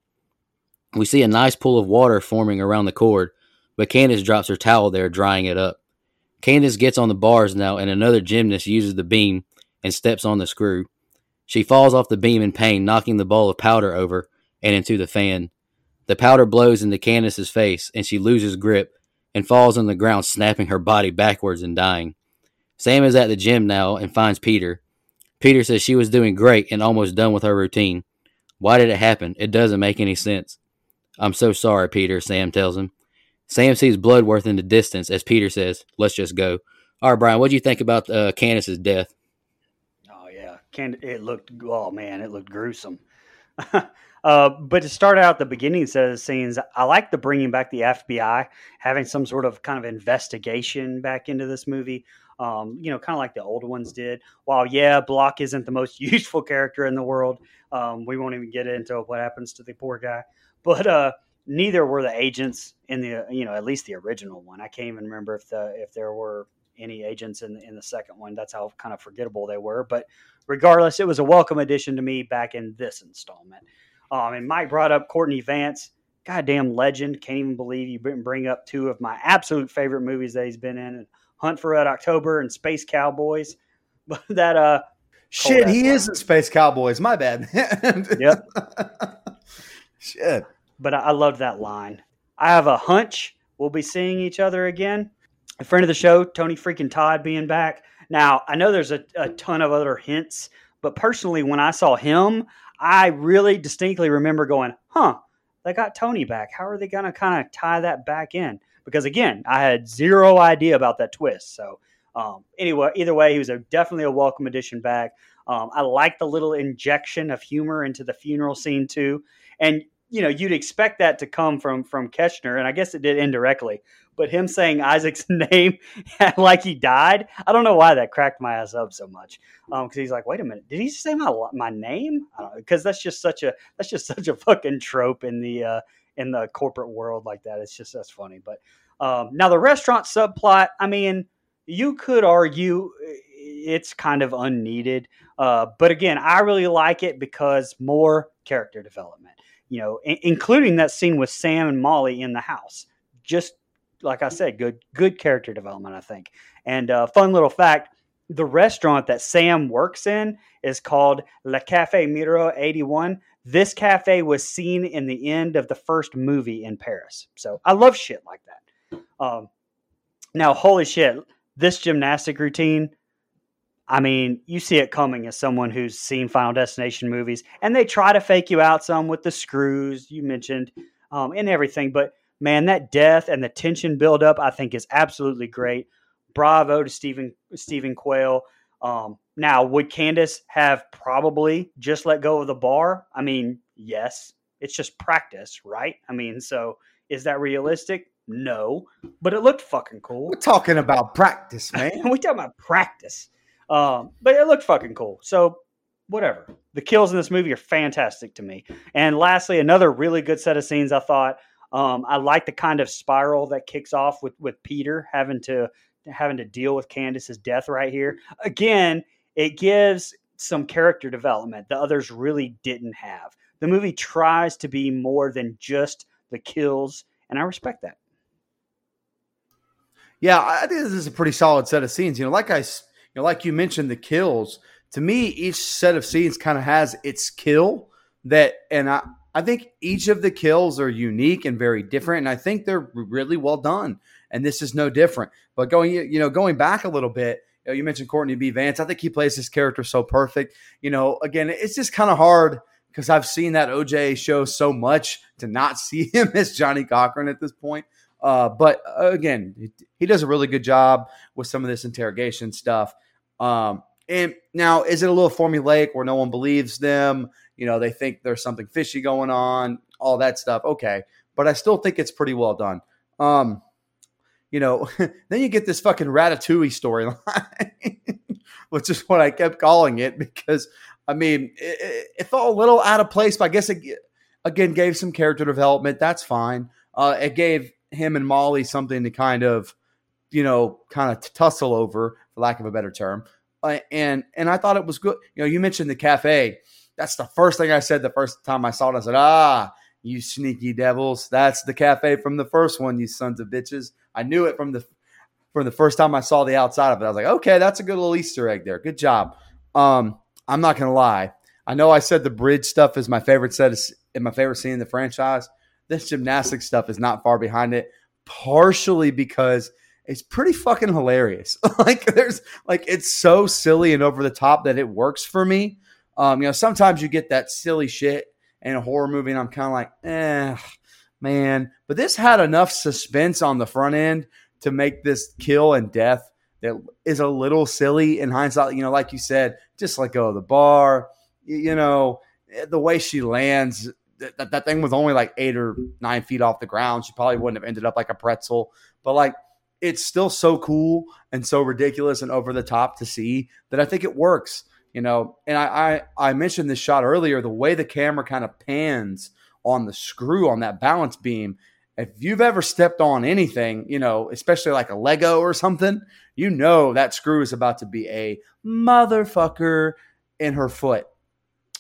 Speaker 4: We see a nice pool of water forming around the cord, but Candace drops her towel there, drying it up. Candace gets on the bars now, and another gymnast uses the beam and steps on the screw. She falls off the beam in pain, knocking the ball of powder over and into the fan. The powder blows into Candace's face, and she loses grip and falls on the ground, snapping her body backwards and dying. Sam is at the gym now and finds Peter. Peter says she was doing great and almost done with her routine. Why did it happen? It doesn't make any sense. I'm so sorry, Peter, Sam tells him. Sam sees Bloodworth in the distance as Peter says, Let's just go. All right, Brian, what do you think about uh, Candace's death?
Speaker 6: Oh yeah, can it looked? Oh man, it looked gruesome. uh, but to start out the beginning set of the scenes, I like the bringing back the FBI, having some sort of kind of investigation back into this movie. Um, you know, kind of like the old ones did. While yeah, Block isn't the most useful character in the world, um, we won't even get into what happens to the poor guy. But uh, neither were the agents in the you know at least the original one. I can't even remember if the if there were any agents in in the second one. That's how kind of forgettable they were. But regardless, it was a welcome addition to me back in this installment. Um, and Mike brought up Courtney Vance, goddamn legend. Can't even believe you bring up two of my absolute favorite movies that he's been in: Hunt for Red October and Space Cowboys. But that uh,
Speaker 5: Shit, he is in Space Cowboys. My bad.
Speaker 6: Yep.
Speaker 5: Shit.
Speaker 6: but I, I loved that line. I have a hunch we'll be seeing each other again. A friend of the show, Tony freaking Todd, being back. Now, I know there's a, a ton of other hints, But personally, when I saw him, I really distinctly remember going, huh, they got Tony back. How are they going to kind of tie that back in? Because again, I had zero idea about that twist. So, um, anyway, either way, he was a, definitely a welcome addition back. Um, I like the little injection of humor into the funeral scene too, and you know you'd expect that to come from from Koechner, and I guess it did indirectly. But him saying Isaac's name like he died, I don't know why that cracked my ass up so much. Because um, he's like, wait a minute, did he say my my name? Because that's just such a that's just such a fucking trope in the uh, in the corporate world like that. It's just that's funny. But um, now the restaurant subplot, I mean, you could argue it's kind of unneeded. Uh, but again, I really like it because more character development, you know, including that scene with Sam and Molly in the house. Just like I said, good good character development, I think. And uh, fun little fact: the restaurant that Sam works in is called Le Cafe Miro 81. This cafe was seen in the end of the first movie in Paris. So I love shit like that. Um, now, holy shit, this gymnastic routine I mean, you see it coming as someone who's seen Final Destination movies, and they try to fake you out some with the screws you mentioned um, and everything. But man, that death and the tension buildup, I think, is absolutely great. Bravo to Steven Steven Quale. Um, now, would Candace have probably just let go of the bar? I mean, yes. It's just practice, right? I mean, so is that realistic? No, but it looked fucking cool.
Speaker 5: We're talking about practice, man.
Speaker 6: We're talking about practice. Um, but it looked fucking cool. So whatever. The kills in this movie are fantastic to me. And lastly, another really good set of scenes. I thought um, I like the kind of spiral that kicks off with with Peter having to having to deal with Candace's death right here. Again, it gives some character development the others really didn't have. The movie tries to be more than just the kills, and I respect that.
Speaker 5: Yeah, I think this is a pretty solid set of scenes. You know, like I you know, like you mentioned, the kills. To me, each set of scenes kind of has its kill that, and I, I think each of the kills are unique and very different, and I think they're really well done. And this is no different. But going, you know, going back a little bit, you, know, you mentioned Courtney B. Vance. I think he plays this character so perfect. You know, again, it's just kind of hard because I've seen that OJ show so much to not see him as Johnnie Cochran at this point. Uh, but uh, again, he does a really good job with some of this interrogation stuff. Um, and now, is it a little formulaic where no one believes them? You know, they think there's something fishy going on, all that stuff. Okay. But I still think it's pretty well done. Um, you know, then you get this fucking ratatouille storyline, which is what I kept calling it because, I mean, it, it, felt a little out of place, but I guess it, again, gave some character development. That's fine. Uh, it gave him and Molly something to kind of, you know, kind of tussle over for lack of a better term. Uh, and and I thought it was good. You know, you mentioned the cafe. That's the first thing I said the first time I saw it. I said, "Ah, you sneaky devils! That's the cafe from the first one, you sons of bitches." I knew it from the from the first time I saw the outside of it. I was like, "Okay, that's a good little Easter egg there. Good job." Um, I'm not gonna lie. I know I said the bridge stuff is my favorite set in my favorite scene in the franchise. This gymnastic stuff is not far behind it, partially because it's pretty fucking hilarious. like there's like it's so silly and over the top that it works for me. Um, you know, sometimes you get that silly shit in a horror movie, and I'm kind of like, eh, man. But this had enough suspense on the front end to make this kill and death that is a little silly in hindsight. You know, like you said, just let go of the bar. You know, the way she lands, that, that thing was only like eight or nine feet off the ground. She probably wouldn't have ended up like a pretzel. But like it's still so cool and so ridiculous and over the top to see that I think it works. You know, and I, I, I mentioned this shot earlier, the way the camera kind of pans on the screw on that balance beam. If you've ever stepped on anything, you know, especially like a Lego or something, you know that screw is about to be a motherfucker in her foot.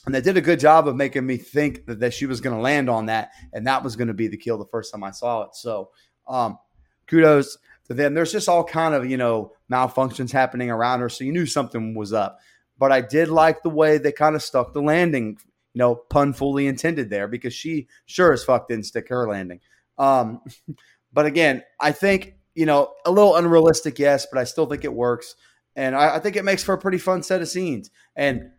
Speaker 5: And they did a good job of making me think that, that she was going to land on that, and that was going to be the kill the first time I saw it. So, um, kudos to them. There's just all kind of, you know, malfunctions happening around her. So you knew something was up. But I did like the way they kind of stuck the landing, you know, pun fully intended there because she sure as fuck didn't stick her landing. Um, but again, I think, you know, a little unrealistic, yes, but I still think it works. And I, I think it makes for a pretty fun set of scenes. And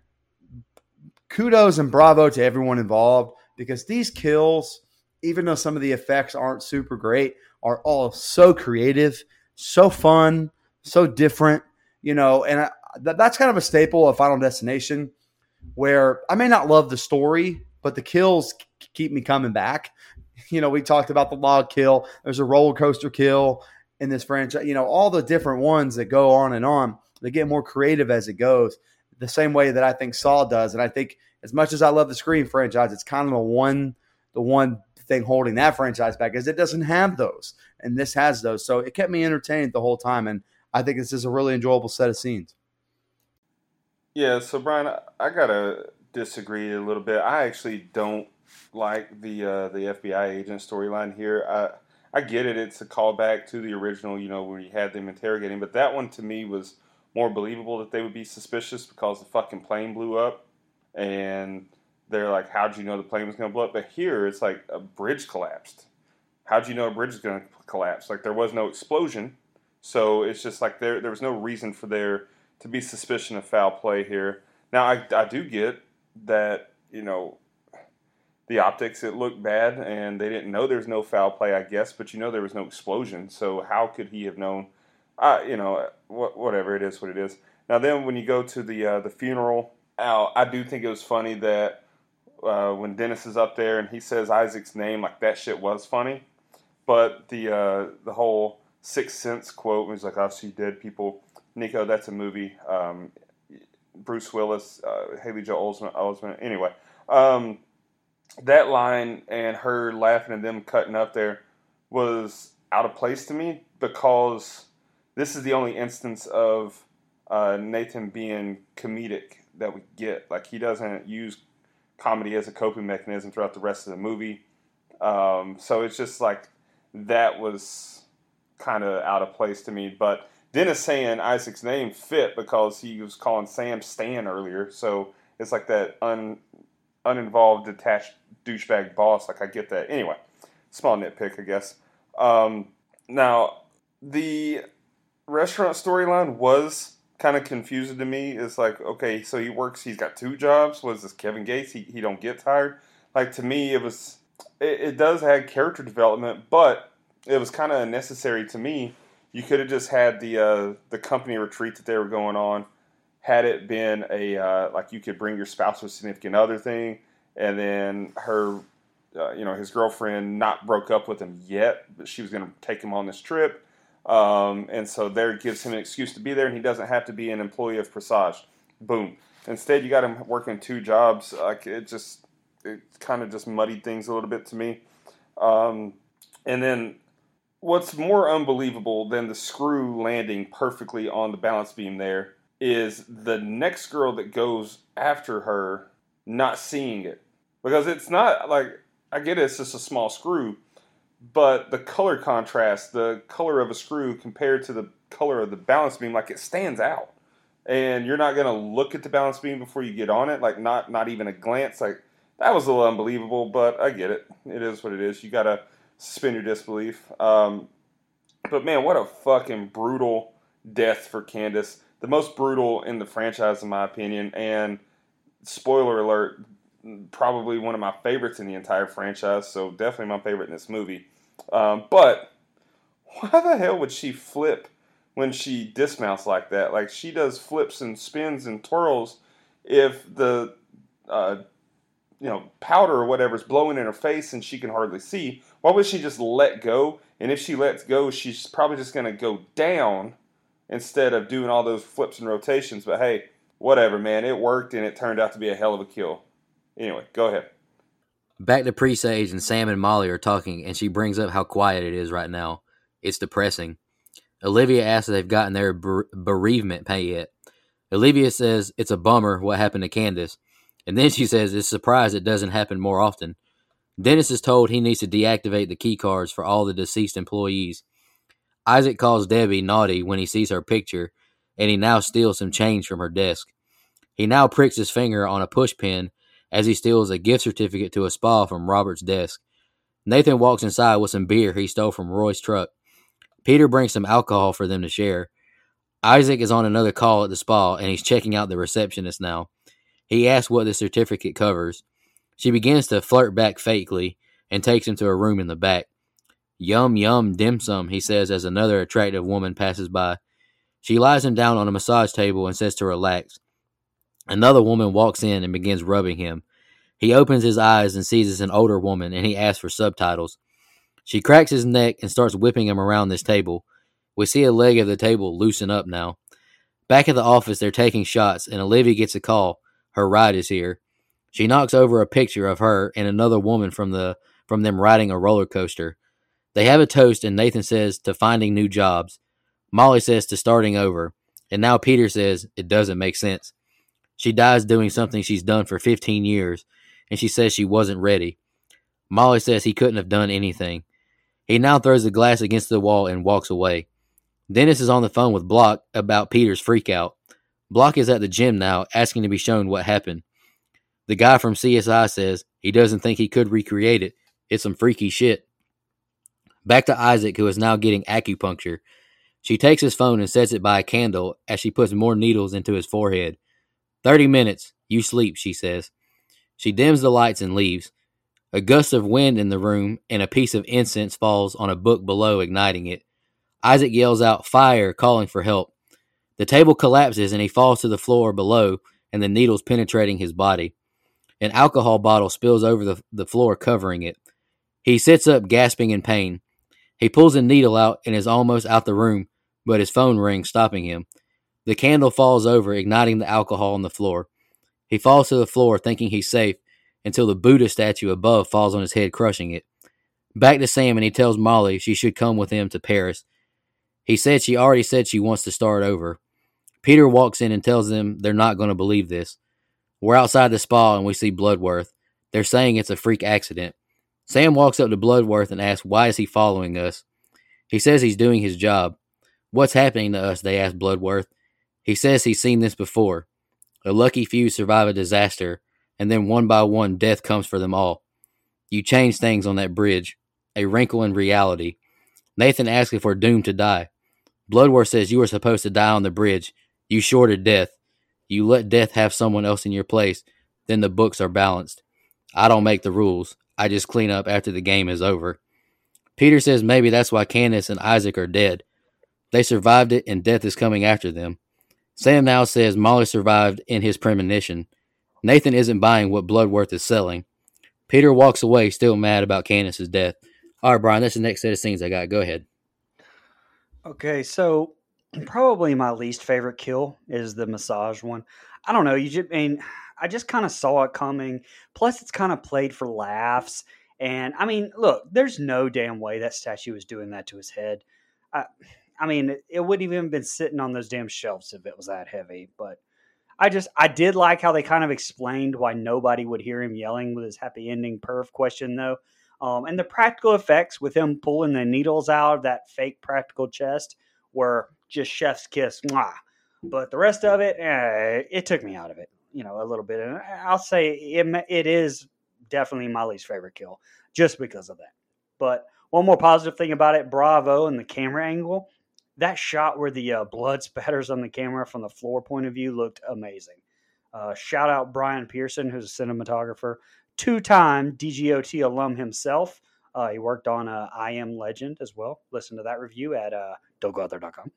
Speaker 5: kudos and bravo to everyone involved because these kills, even though some of the effects aren't super great, are all so creative, so fun, so different, you know, and I, that, that's kind of a staple of Final Destination where I may not love the story, but the kills keep me coming back. You know, we talked about the log kill, there's a roller coaster kill in this franchise, you know, all the different ones that go on and on. They get more creative as it goes, the same way that I think Saw does. And I think as much as I love the Scream franchise, it's kind of the one the one thing holding that franchise back is it doesn't have those, and this has those. So it kept me entertained the whole time, and I think this is a really enjoyable set of scenes.
Speaker 7: Yeah, so Brian, I, gotta disagree a little bit. I actually don't like the uh, the FBI agent storyline here. I I get it; it's a callback to the original, you know, where you had them interrogating. But that one to me was more believable that they would be suspicious because the fucking plane blew up, and they're like, "How'd you know the plane was to blow up?" But here, it's like a bridge collapsed. How'd you know a bridge is to collapse? Like there was no explosion, so it's just like there there was no reason for there to be suspicion of foul play here. Now I I do get that you know the optics it looked bad and they didn't know there's no foul play I guess, but you know there was no explosion, so how could he have known? Uh, you know, whatever it is, what it is. Now then, when you go to the uh, the funeral, Al, I do think it was funny that uh, when Dennis is up there and he says Isaac's name, like that shit was funny. But the uh, the whole Sixth Sense quote was like, "I see dead people." Nico, that's a movie. Um, Bruce Willis, uh, Haley Joel Osment. Anyway, um, that line and her laughing and them cutting up there was out of place to me because this is the only instance of uh, Nathan being comedic that we get. Like he doesn't use comedy as a coping mechanism throughout the rest of the movie. Um, so it's just like that was kind of out of place to me. But Dennis saying Isaac's name fit because he was calling Sam Stan earlier. So it's like that un, uninvolved, detached douchebag boss. Like I get that. Anyway, small nitpick, I guess. Um, now the restaurant storyline was kind of confusing to me. It's like, okay, so he works, he's got two jobs. Was this Kevin Gates? He, he don't get tired. Like to me, it was, it, it does have character development, but it was kind of unnecessary to me. You could have just had the uh, the company retreat that they were going on. Had it been a uh, like you could bring your spouse or significant other thing, and then her, uh, you know, his girlfriend not broke up with him yet, but she was going to take him on this trip um, and so there gives him an excuse to be there, and he doesn't have to be an employee of Presage. Boom. Instead, you got him working two jobs. Like it just, it kind of just muddied things a little bit to me. Um, and then, what's more unbelievable than the screw landing perfectly on the balance beam there is the next girl that goes after her not seeing it because it's not like I get it, it's just a small screw, but the color contrast, the color of a screw compared to the color of the balance beam, like it stands out. And you're not gonna look at the balance beam before you get on it, like not not even a glance. Like that was a little unbelievable, but I get it. It is what it is. You gotta suspend your disbelief. Um, but man, what a fucking brutal death for Candace. The most brutal in the franchise, in my opinion. And spoiler alert, probably one of my favorites in the entire franchise. So definitely my favorite in this movie. Um, but why the hell would she flip when she dismounts like that? Like she does flips and spins and twirls if the uh, you know powder or whatever is blowing in her face and she can hardly see. Why would she just let go? And if she lets go, she's probably just going to go down instead of doing all those flips and rotations. But hey, whatever, man. It worked and it turned out to be a hell of a kill. Anyway, go ahead.
Speaker 4: Back to Presage and Sam and Molly are talking, and she brings up how quiet it is right now. It's depressing. Olivia asks if they've gotten their bereavement pay yet. Olivia says it's a bummer what happened to Candace, and then she says it's surprised it doesn't happen more often. Dennis is told he needs to deactivate the key cards for all the deceased employees. Isaac calls Debbie naughty when he sees her picture, and he now steals some change from her desk. He now pricks his finger on a pushpin as he steals a gift certificate to a spa from Robert's desk. Nathan walks inside with some beer he stole from Roy's truck. Peter brings some alcohol for them to share. Isaac is on another call at the spa and he's checking out the receptionist now. He asks what the certificate covers. She begins to flirt back fakely and takes him to a room in the back. Yum, yum, dim sum, he says as another attractive woman passes by. She lies him down on a massage table and says to relax. Another woman walks in and begins rubbing him. He opens his eyes and sees an older woman and he asks for subtitles. She cracks his neck and starts whipping him around this table. We see a leg of the table loosen up now. Back at the office, they're taking shots, and Olivia gets a call. Her ride is here. She knocks over a picture of her and another woman from the from them riding a roller coaster. They have a toast, and Nathan says to finding new jobs. Molly says to starting over, and now Peter says it doesn't make sense. She dies doing something she's done for 15 years, and she says she wasn't ready. Molly says he couldn't have done anything. He now throws the glass against the wall and walks away. Dennis is on the phone with Block about Peter's freakout. Block is at the gym now, asking to be shown what happened. The guy from CSI says he doesn't think he could recreate it. It's some freaky shit. Back to Isaac, who is now getting acupuncture. She takes his phone and sets it by a candle as she puts more needles into his forehead. Thirty minutes. You sleep, she says. She dims the lights and leaves. A gust of wind in the room and a piece of incense falls on a book below, igniting it. Isaac yells out, Fire, calling for help. The table collapses and he falls to the floor below, and the needles penetrating his body. An alcohol bottle spills over the, the floor, covering it. He sits up, gasping in pain. He pulls a needle out and is almost out the room, but his phone rings, stopping him. The candle falls over, igniting the alcohol on the floor. He falls to the floor, thinking he's safe, until the Buddha statue above falls on his head, crushing it. Back to Sam, and he tells Molly she should come with him to Paris. He said she already said she wants to start over. Peter walks in and tells them they're not going to believe this. We're outside the spa and we see Bloodworth. They're saying it's a freak accident. Sam walks up to Bloodworth and asks why is he following us. He says he's doing his job. What's happening to us? They ask Bloodworth. He says he's seen this before. A lucky few survive a disaster, and then one by one death comes for them all. You change things on that bridge, a wrinkle in reality. Nathan asks if we're doomed to die. Bloodworth says you were supposed to die on the bridge. You shorted death. You let death have someone else in your place. Then the books are balanced. I don't make the rules. I just clean up after the game is over. Peter says maybe that's why Candace and Isaac are dead. They survived it and death is coming after them. Sam now says Molly survived in his premonition. Nathan isn't buying what Bloodworth is selling. Peter walks away, still mad about Candace's death. All right, Brian, that's the next set of scenes I got. Go ahead.
Speaker 6: Okay, so probably my least favorite kill is the massage one. I don't know. You just I mean I just kind of saw it coming. Plus, it's kind of played for laughs. And I mean, look, there's no damn way that statue was doing that to his head. I, I mean, it, wouldn't even have been sitting on those damn shelves if it was that heavy. But I just, I did like how they kind of explained why nobody would hear him yelling with his happy ending perf question, though. Um, and the practical effects with him pulling the needles out of that fake practical chest were just chef's kiss. Mwah. But the rest of it, eh, it took me out of it, you know, a little bit. And I'll say it, it is definitely my least favorite kill just because of that. But one more positive thing about it, bravo, and the camera angle. That shot where the uh, blood spatters on the camera from the floor point of view looked amazing. Uh, shout out Brian Pearson, who's a cinematographer two time DGOT alum himself. Uh, he worked on uh, I Am Legend as well. Listen to that review at uh, don'tgooutthere.com.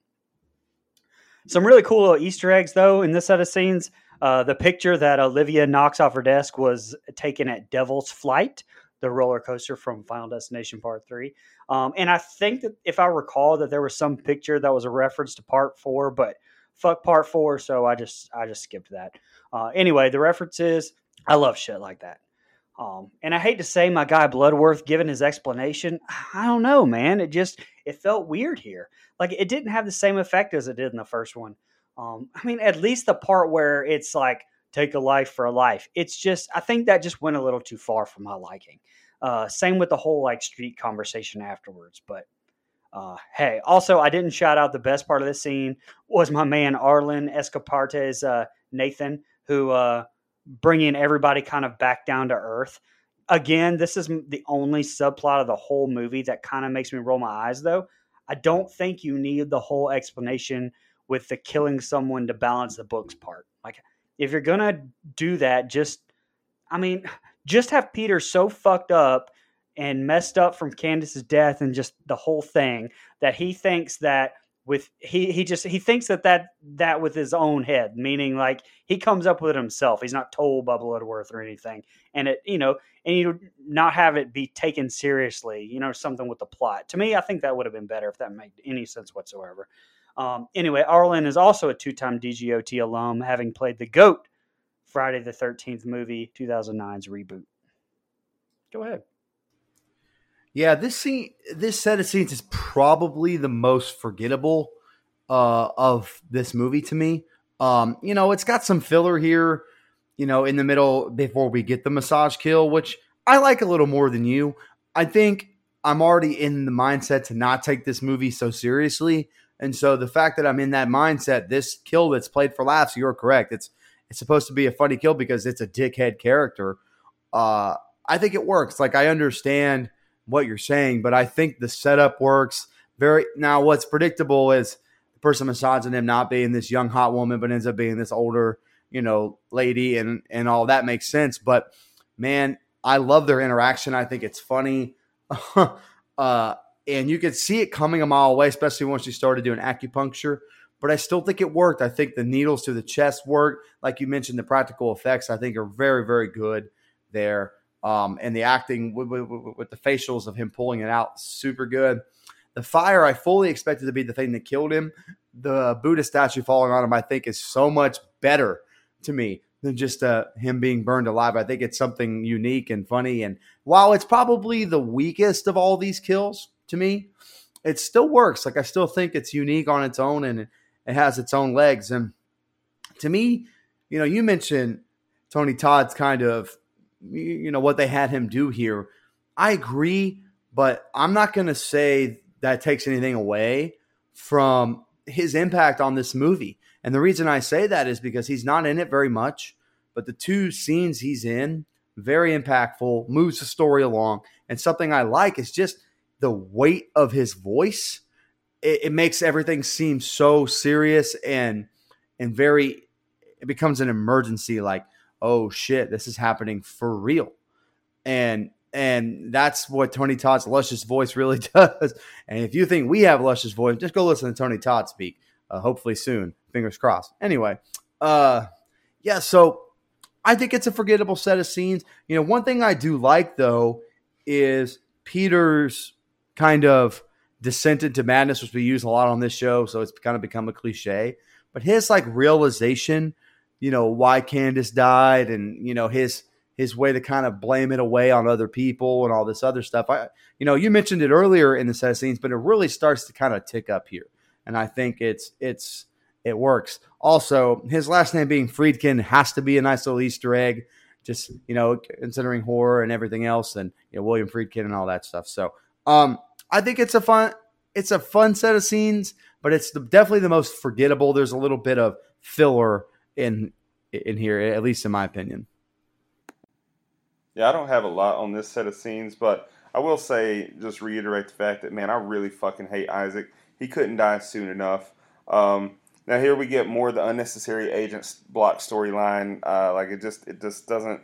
Speaker 6: Some really cool little Easter eggs, though, in this set of scenes. Uh, the picture that Olivia knocks off her desk was taken at Devil's Flight, the roller coaster from Final Destination Part 3. Um, and I think that if I recall that there was some picture that was a reference to Part 4, but fuck Part 4, so I just I just skipped that. Uh, anyway, the reference is I love shit like that. Um, and I hate to say my guy Bloodworth given his explanation. I don't know, man. It just it felt weird here. Like it didn't have the same effect as it did in the first one. Um, I mean, at least the part where it's like take a life for a life. It's just I think that just went a little too far for my liking. Uh, same with the whole like street conversation afterwards. But uh, hey, also I didn't shout out the best part of this scene was my man Arlen Escarpeta's uh, Nathan who uh, bringing everybody kind of back down to earth. Again, this is the only subplot of the whole movie that kind of makes me roll my eyes, though. I don't think you need the whole explanation with the killing someone to balance the books part. Like, if you're gonna do that, just I mean, just have Peter so fucked up and messed up from Candace's death and just the whole thing that he thinks that with he he just he thinks that that that with his own head meaning like he comes up with it himself. He's not told by bloodworth or anything. And it you know and you not have it be taken seriously you know something with the plot. To me i think that would have been better if that made any sense whatsoever. Um, anyway arlen is also a two-time dgot alum having played the goat friday the 13th movie 2009's reboot. Go ahead
Speaker 5: Yeah, this scene, this set of scenes is probably the most forgettable uh, of this movie to me. Um, you know, it's got some filler here, you know, in the middle before we get the massage kill, which I like a little more than you. I think I'm already in the mindset to not take this movie so seriously, and so the fact that I'm in that mindset, this kill that's played for laughs, you're correct. It's it's supposed to be a funny kill because it's a dickhead character. Uh, I think it works. Like I understand what you're saying, but I think the setup works very. Now, what's predictable is the person massaging him not being this young hot woman, but ends up being this older, you know, lady, and and all that makes sense. But man, I love their interaction. I think it's funny, uh, and you could see it coming a mile away, especially once you started doing acupuncture. But I still think it worked. I think the needles to the chest worked. Like you mentioned, the practical effects I think are very, very good there um, and the acting with, with, with, the facials of him pulling it out, super good. The fire, I fully expected to be the thing that killed him. The Buddha statue falling on him, I think, is so much better to me than just uh, him being burned alive. I think it's something unique and funny. And while it's probably the weakest of all these kills to me, it still works. Like I still think it's unique on its own and it, it has its own legs. And to me, you know, you mentioned Tony Todd's kind of you know what they had him do here. I agree, but I'm not going to say that takes anything away from his impact on this movie. And the reason I say that is because he's not in it very much, but the two scenes he's in, very impactful, moves the story along. And something I like is just the weight of his voice. It, it makes everything seem so serious and and very it becomes an emergency like oh shit, this is happening for real. And and that's what Tony Todd's luscious voice really does. And if you think we have luscious voice, just go listen to Tony Todd speak. Uh, hopefully soon. Fingers crossed. Anyway, uh, yeah. So I think it's a forgettable set of scenes. You know, one thing I do like though is Peter's kind of descent into madness, which we use a lot on this show. So it's kind of become a cliche. But his like realization you know why Candace died and you know his his way to kind of blame it away on other people and all this other stuff. I you know you mentioned it earlier in the set of scenes, but it really starts to kind of tick up here, and I think it's it's it works. Also, his last name being Friedkin has to be a nice little Easter egg. Just you know, considering horror and everything else, and you know, William Friedkin and all that stuff. So, um, I think it's a fun it's a fun set of scenes, but it's the, definitely the most forgettable. There's a little bit of filler in in here, at least in my opinion.
Speaker 7: Yeah, I don't have a lot on this set of scenes, but I will say, just reiterate the fact that man, I really fucking hate Isaac. He couldn't die soon enough. Um, now here we get more of the unnecessary agent block storyline. Uh, like it just it just doesn't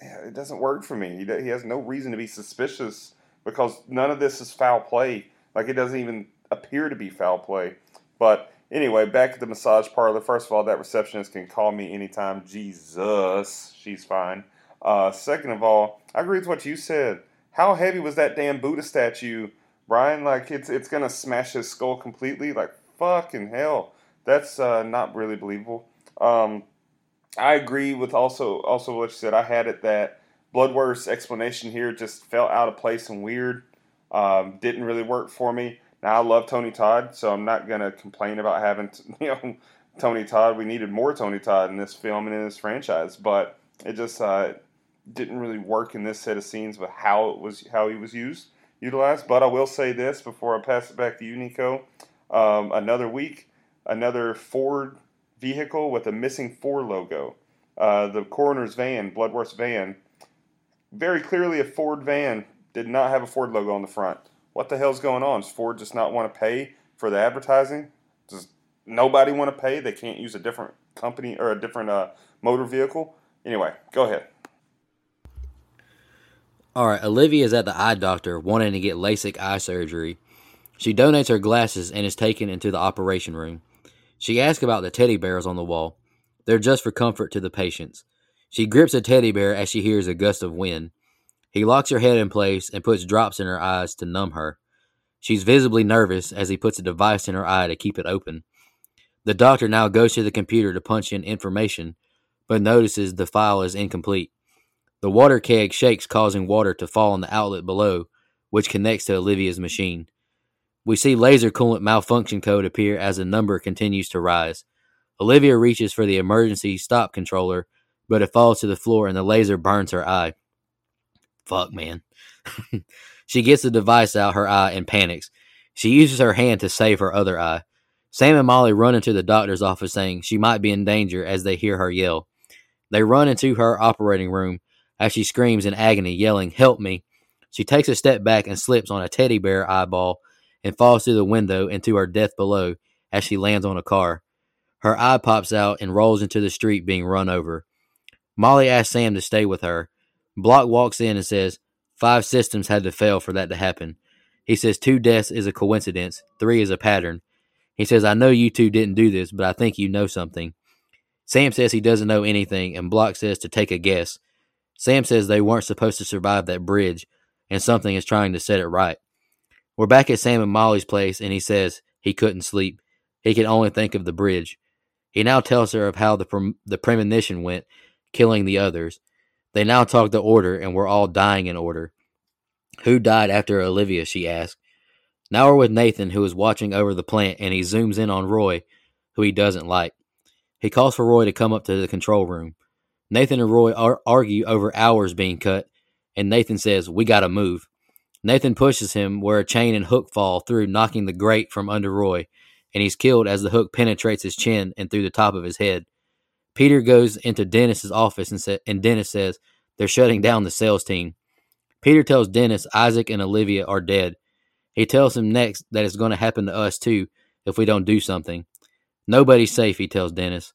Speaker 7: it doesn't work for me. He, he has no reason to be suspicious because none of this is foul play. Like it doesn't even appear to be foul play. But Anyway, back at the massage parlor. First of all, that receptionist can call me anytime. Jesus, she's fine. Uh, second of all, I agree with what you said. How heavy was that damn Buddha statue, Brian? Like it's it's gonna smash his skull completely. Like fucking hell, that's uh, not really believable. Um, I agree with also also what you said. I had it that Bloodworth's explanation here just felt out of place and weird. Um, didn't really work for me. Now I love Tony Todd, so I'm not gonna complain about having you know Tony Todd. We needed more Tony Todd in this film and in this franchise, but it just uh, didn't really work in this set of scenes with how it was how he was used utilized. But I will say this before I pass it back to you, Nico. Um, another week, another Ford vehicle with a missing Ford logo. Uh, the coroner's van, Bloodworth's van, very clearly a Ford van, did not have a Ford logo on the front what the hell's going on? Does Ford just not want to pay for the advertising? Does nobody want to pay? They can't use a different company or a different uh, motor vehicle. Anyway, go ahead.
Speaker 4: All right, Olivia is at the eye doctor wanting to get LASIK eye surgery. She donates her glasses and is taken into the operation room. She asks about the teddy bears on the wall. They're just for comfort to the patients. She grips a teddy bear as she hears a gust of wind. He locks her head in place and puts drops in her eyes to numb her. She's visibly nervous as he puts a device in her eye to keep it open. The doctor now goes to the computer to punch in information, but notices the file is incomplete. The water keg shakes, causing water to fall on the outlet below, which connects to Olivia's machine. We see laser coolant malfunction code appear as the number continues to rise. Olivia reaches for the emergency stop controller, but it falls to the floor and the laser burns her eye. Fuck, man. she gets the device out her eye and panics. She uses her hand to save her other eye. Sam and Molly run into the doctor's office saying she might be in danger as they hear her yell. They run into her operating room as she screams in agony, yelling, Help me. She takes a step back and slips on a teddy bear eyeball and falls through the window into her death below as she lands on a car. Her eye pops out and rolls into the street, being run over. Molly asks Sam to stay with her. Block walks in and says, Five systems had to fail for that to happen. He says two deaths is a coincidence, three is a pattern. He says, I know you two didn't do this, but I think you know something. Sam says he doesn't know anything, and Block says to take a guess. Sam says they weren't supposed to survive that bridge, and something is trying to set it right. We're back at Sam and Molly's place, and he says he couldn't sleep. He could only think of the bridge. He now tells her of how the, pre- the premonition went, killing the others. They now talk the order, and we're all dying in order. Who died after Olivia? she asked. Now we're with Nathan, who is watching over the plant, and he zooms in on Roy, who he doesn't like. He calls for Roy to come up to the control room. Nathan and Roy ar- argue over hours being cut, and Nathan says, We gotta move. Nathan pushes him where a chain and hook fall through, knocking the grate from under Roy, and he's killed as the hook penetrates his chin and through the top of his head. Peter goes into Dennis's office and, sa- and Dennis says, They're shutting down the sales team. Peter tells Dennis Isaac and Olivia are dead. He tells him next that it's going to happen to us too if we don't do something. Nobody's safe, he tells Dennis.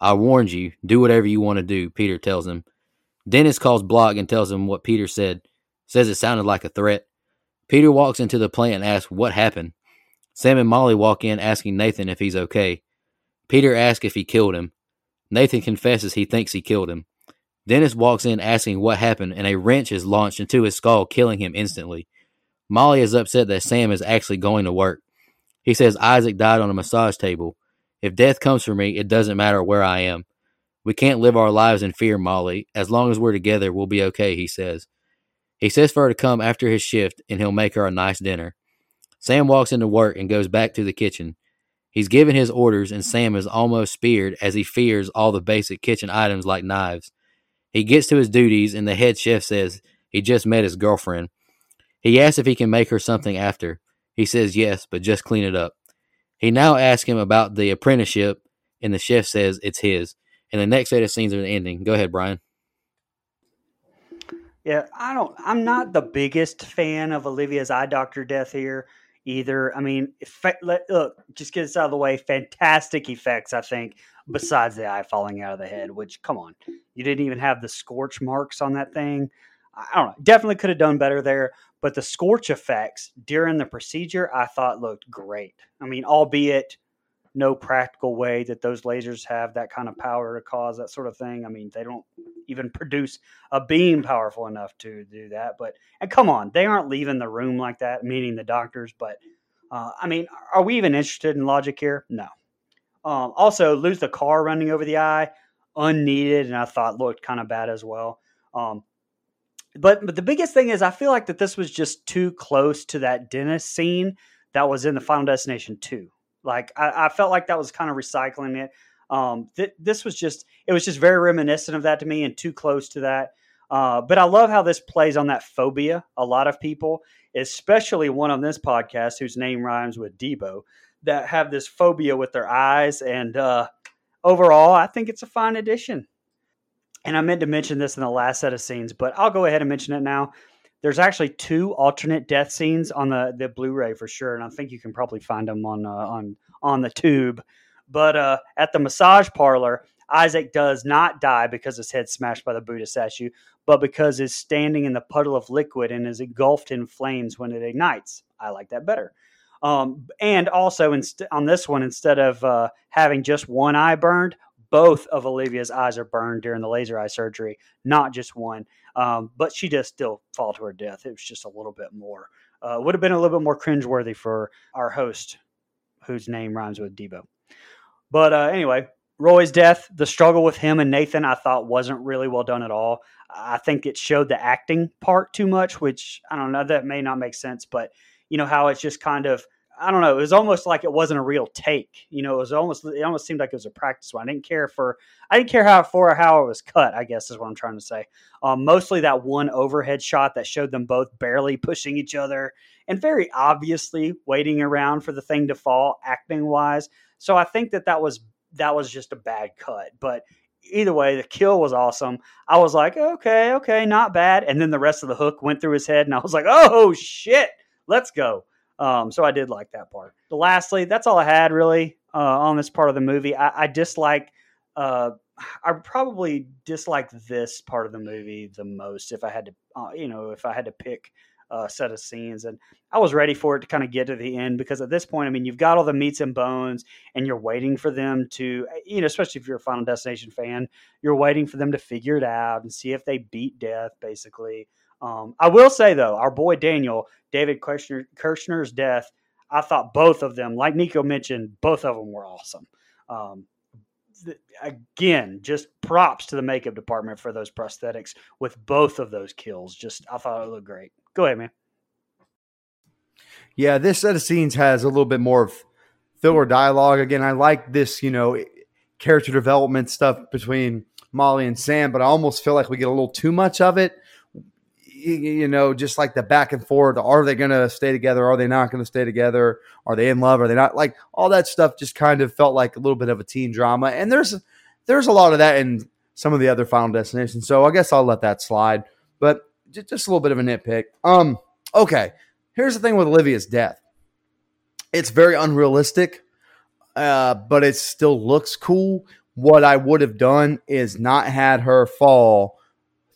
Speaker 4: I warned you. Do whatever you want to do, Peter tells him. Dennis calls Block and tells him what Peter said. Says it sounded like a threat. Peter walks into the plant and asks what happened. Sam and Molly walk in asking Nathan if he's okay. Peter asks if he killed him. Nathan confesses he thinks he killed him. Dennis walks in asking what happened, and a wrench is launched into his skull, killing him instantly. Molly is upset that Sam is actually going to work. He says Isaac died on a massage table. If death comes for me, it doesn't matter where I am. We can't live our lives in fear, Molly. As long as we're together, we'll be okay, he says. He says for her to come after his shift, and he'll make her a nice dinner. Sam walks into work and goes back to the kitchen. He's given his orders, and Sam is almost speared as he fears all the basic kitchen items like knives. He gets to his duties, and the head chef says he just met his girlfriend. He asks if he can make her something after. He says yes, but just clean it up. He now asks him about the apprenticeship, and the chef says it's his. And the next set of scenes are the ending. Go ahead, Brian.
Speaker 6: Yeah, I don't. I'm not the biggest fan of Olivia's eye doctor death here either. I mean, let, look, just get this out of the way. Fantastic effects, I think. Besides the eye falling out of the head, which come on, you didn't even have the scorch marks on that thing. I don't know. Definitely could have done better there. But the scorch effects during the procedure, I thought looked great. I mean, albeit no practical way that those lasers have that kind of power to cause that sort of thing. I mean, they don't even produce a beam powerful enough to do that. But and come on, they aren't leaving the room like that, meaning the doctors. But uh, I mean, are we even interested in logic here? No. Um, also, lose the car running over the eye, unneeded, and I thought looked kind of bad as well. Um, but but the biggest thing is I feel like that this was just too close to that dentist scene that was in the Final Destination two. Like I, I felt like that was kind of recycling it. Um, th- this was just it was just very reminiscent of that to me and too close to that. Uh, but I love how this plays on that phobia. A lot of people, especially one on this podcast whose name rhymes with Debo, that have this phobia with their eyes. And uh, overall, I think it's a fine addition and I meant to mention this in the last set of scenes, but I'll go ahead and mention it now. There's actually two alternate death scenes on the, the Blu-ray for sure, and I think you can probably find them on uh, on on the tube. But uh, at the massage parlor, Isaac does not die because his head smashed by the Buddha statue, but because he's standing in the puddle of liquid and is engulfed in flames when it ignites. I like that better. Um, and also, inst- on this one, instead of uh, having just one eye burned, both of Olivia's eyes are burned during the laser eye surgery, not just one. Um, but she does still fall to her death. It was just a little bit more. Uh, would have been a little bit more cringeworthy for our host, whose name rhymes with Debo. But uh, anyway, Roy's death, the struggle with him and Nathan, I thought wasn't really well done at all. I think it showed the acting part too much, which I don't know, that may not make sense, but you know, how it's just kind of I don't know. It was almost like it wasn't a real take. You know, it was almost it almost seemed like it was a practice one. I didn't care for I didn't care how for how it was cut. I guess is what I'm trying to say. Um, mostly that one overhead shot that showed them both barely pushing each other and very obviously waiting around for the thing to fall, acting wise. So I think that that was that was just a bad cut. But either way, the kill was awesome. I was like, okay, okay, not bad. And then the rest of the hook went through his head, and I was like, oh shit, let's go. Um, so I did like that part. But lastly, that's all I had really uh, on this part of the movie. I, I dislike. Uh, I probably dislike this part of the movie the most if I had to, uh, you know, if I had to pick a set of scenes. And I was ready for it to kind of get to the end because at this point, I mean, you've got all the meats and bones, and you're waiting for them to, you know, especially if you're a Final Destination fan, you're waiting for them to figure it out and see if they beat death, basically. Um, I will say though, our boy Daniel, David Kirshner, Kirshner's death, I thought both of them, like Nico mentioned, both of them were awesome. Um, th- again, just props to the makeup department for those prosthetics with both of those kills. Just I thought it looked great. Go ahead, man.
Speaker 5: Yeah, this set of scenes has a little bit more of filler dialogue. Again, I like this, you know, character development stuff between Molly and Sam, but I almost feel like we get a little too much of it you know, just like the back and forth. Are they going to stay together? Are they not going to stay together? Are they in love? Are they not? Like all that stuff just kind of felt like a little bit of a teen drama. And there's there's a lot of that in some of the other Final Destinations. So I guess I'll let that slide. But just, a little bit of a nitpick. Um, okay. Here's the thing with Olivia's death. It's very unrealistic, uh, but it still looks cool. What I would have done is not had her fall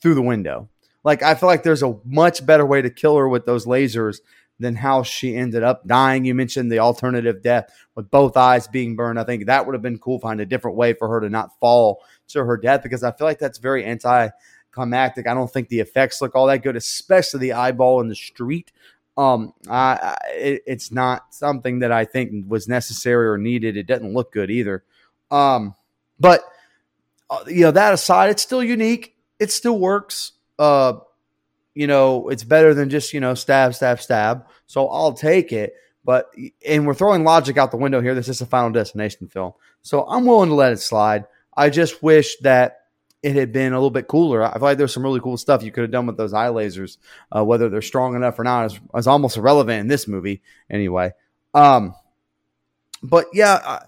Speaker 5: through the window like I feel like there's a much better way to kill her with those lasers than how she ended up dying. You mentioned the alternative death with both eyes being burned. I think that would have been cool. Find a different way for her to not fall to her death because I feel like that's very anticlimactic. I don't think the effects look all that good, especially the eyeball in the street. Um, I, I it, it's not something that I think was necessary or needed. It doesn't look good either. Um, but uh, you know that aside, it's still unique. It still works uh, you know, it's better than just, you know, stab, stab, stab. So I'll take it. But, and we're throwing logic out the window here. This is a final destination film. So I'm willing to let it slide. I just wish that it had been a little bit cooler. I feel like there's some really cool stuff you could have done with those eye lasers. Uh, whether they're strong enough or not is, is, almost irrelevant in this movie anyway. Um, but yeah,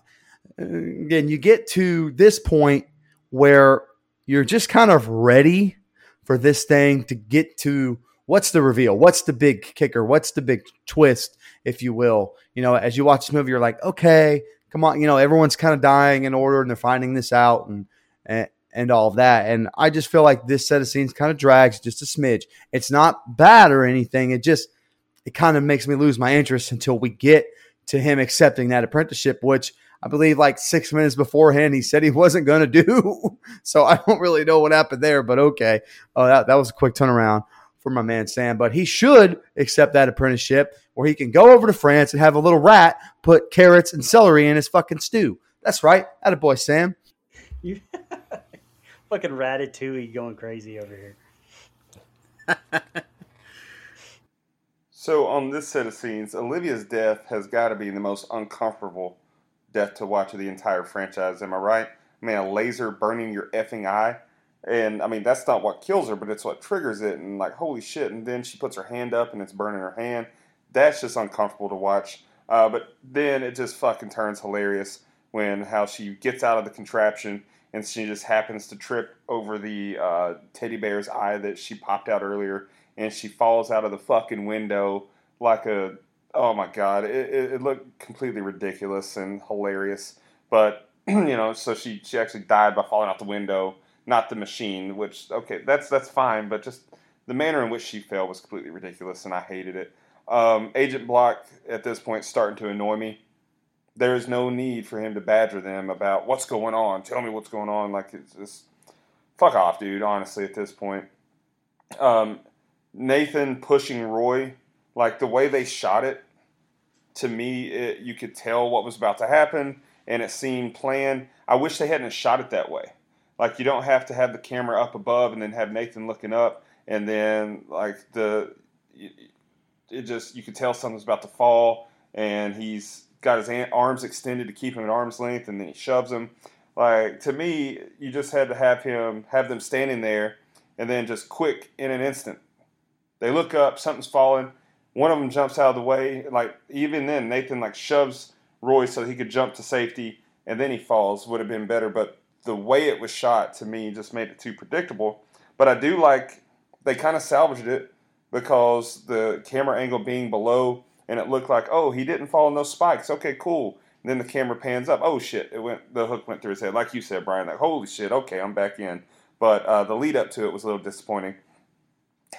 Speaker 5: again, you get to this point where you're just kind of ready for this thing to get to what's the reveal? What's the big kicker? What's the big twist, if you will? You know, as you watch this movie, you're like, okay, come on, you know, everyone's kind of dying in order and they're finding this out and, and and all of that. And I just feel like this set of scenes kind of drags just a smidge. It's not bad or anything. It just it kind of makes me lose my interest until we get to him accepting that apprenticeship, which I believe like six minutes beforehand, he said he wasn't going to do. so I don't really know what happened there, but okay. Oh, that, that was a quick turnaround for my man Sam. But he should accept that apprenticeship where he can go over to France and have a little rat put carrots and celery in his fucking stew. That's right. That a boy, Sam.
Speaker 6: You fucking ratatouille going crazy over here.
Speaker 7: so on this set of scenes, Olivia's death has got to be the most uncomfortable death to watch of the entire franchise. Am I right? I mean, a laser burning your effing eye. And I mean, that's not what kills her, but it's what triggers it. And like, holy shit. And then she puts her hand up and it's burning her hand. That's just uncomfortable to watch. Uh, but then it just fucking turns hilarious when how she gets out of the contraption and she just happens to trip over the uh, teddy bear's eye that she popped out earlier and she falls out of the fucking window like a oh my god, it, it, it, looked completely ridiculous and hilarious. but you know, so she she actually died by falling out the window, not the machine. Which okay, that's that's fine, but just the manner in which she fell was completely ridiculous, and I hated it. Um, Agent Block at this point starting to annoy me. There is no need for him to badger them about what's going on. Tell me what's going on. Like it's just fuck off, dude. Honestly, at this point, um, Nathan pushing Roy, like the way they shot it, to me, it, you could tell what was about to happen, and it seemed planned. I wish they hadn't shot it that way. Like you don't have to have the camera up above and then have Nathan looking up, and then like the it just you could tell something's about to fall, and he's got his arms extended to keep him at arm's length, and then he shoves him. Like to me, you just had to have him have them standing there, and then just quick in an instant, they look up, something's falling. One of them jumps out of the way. Like even then, Nathan like shoves Roy so he could jump to safety, and then he falls. Would have been better, but the way it was shot to me just made it too predictable. But I do like they kind of salvaged it because the camera angle being below and it looked like, oh, he didn't fall in those spikes. Okay, cool. And then the camera pans up. Oh shit! It went. The hook went through his head, like you said, Brian. Like holy shit. Okay, I'm back in. But uh, the lead up to it was a little disappointing.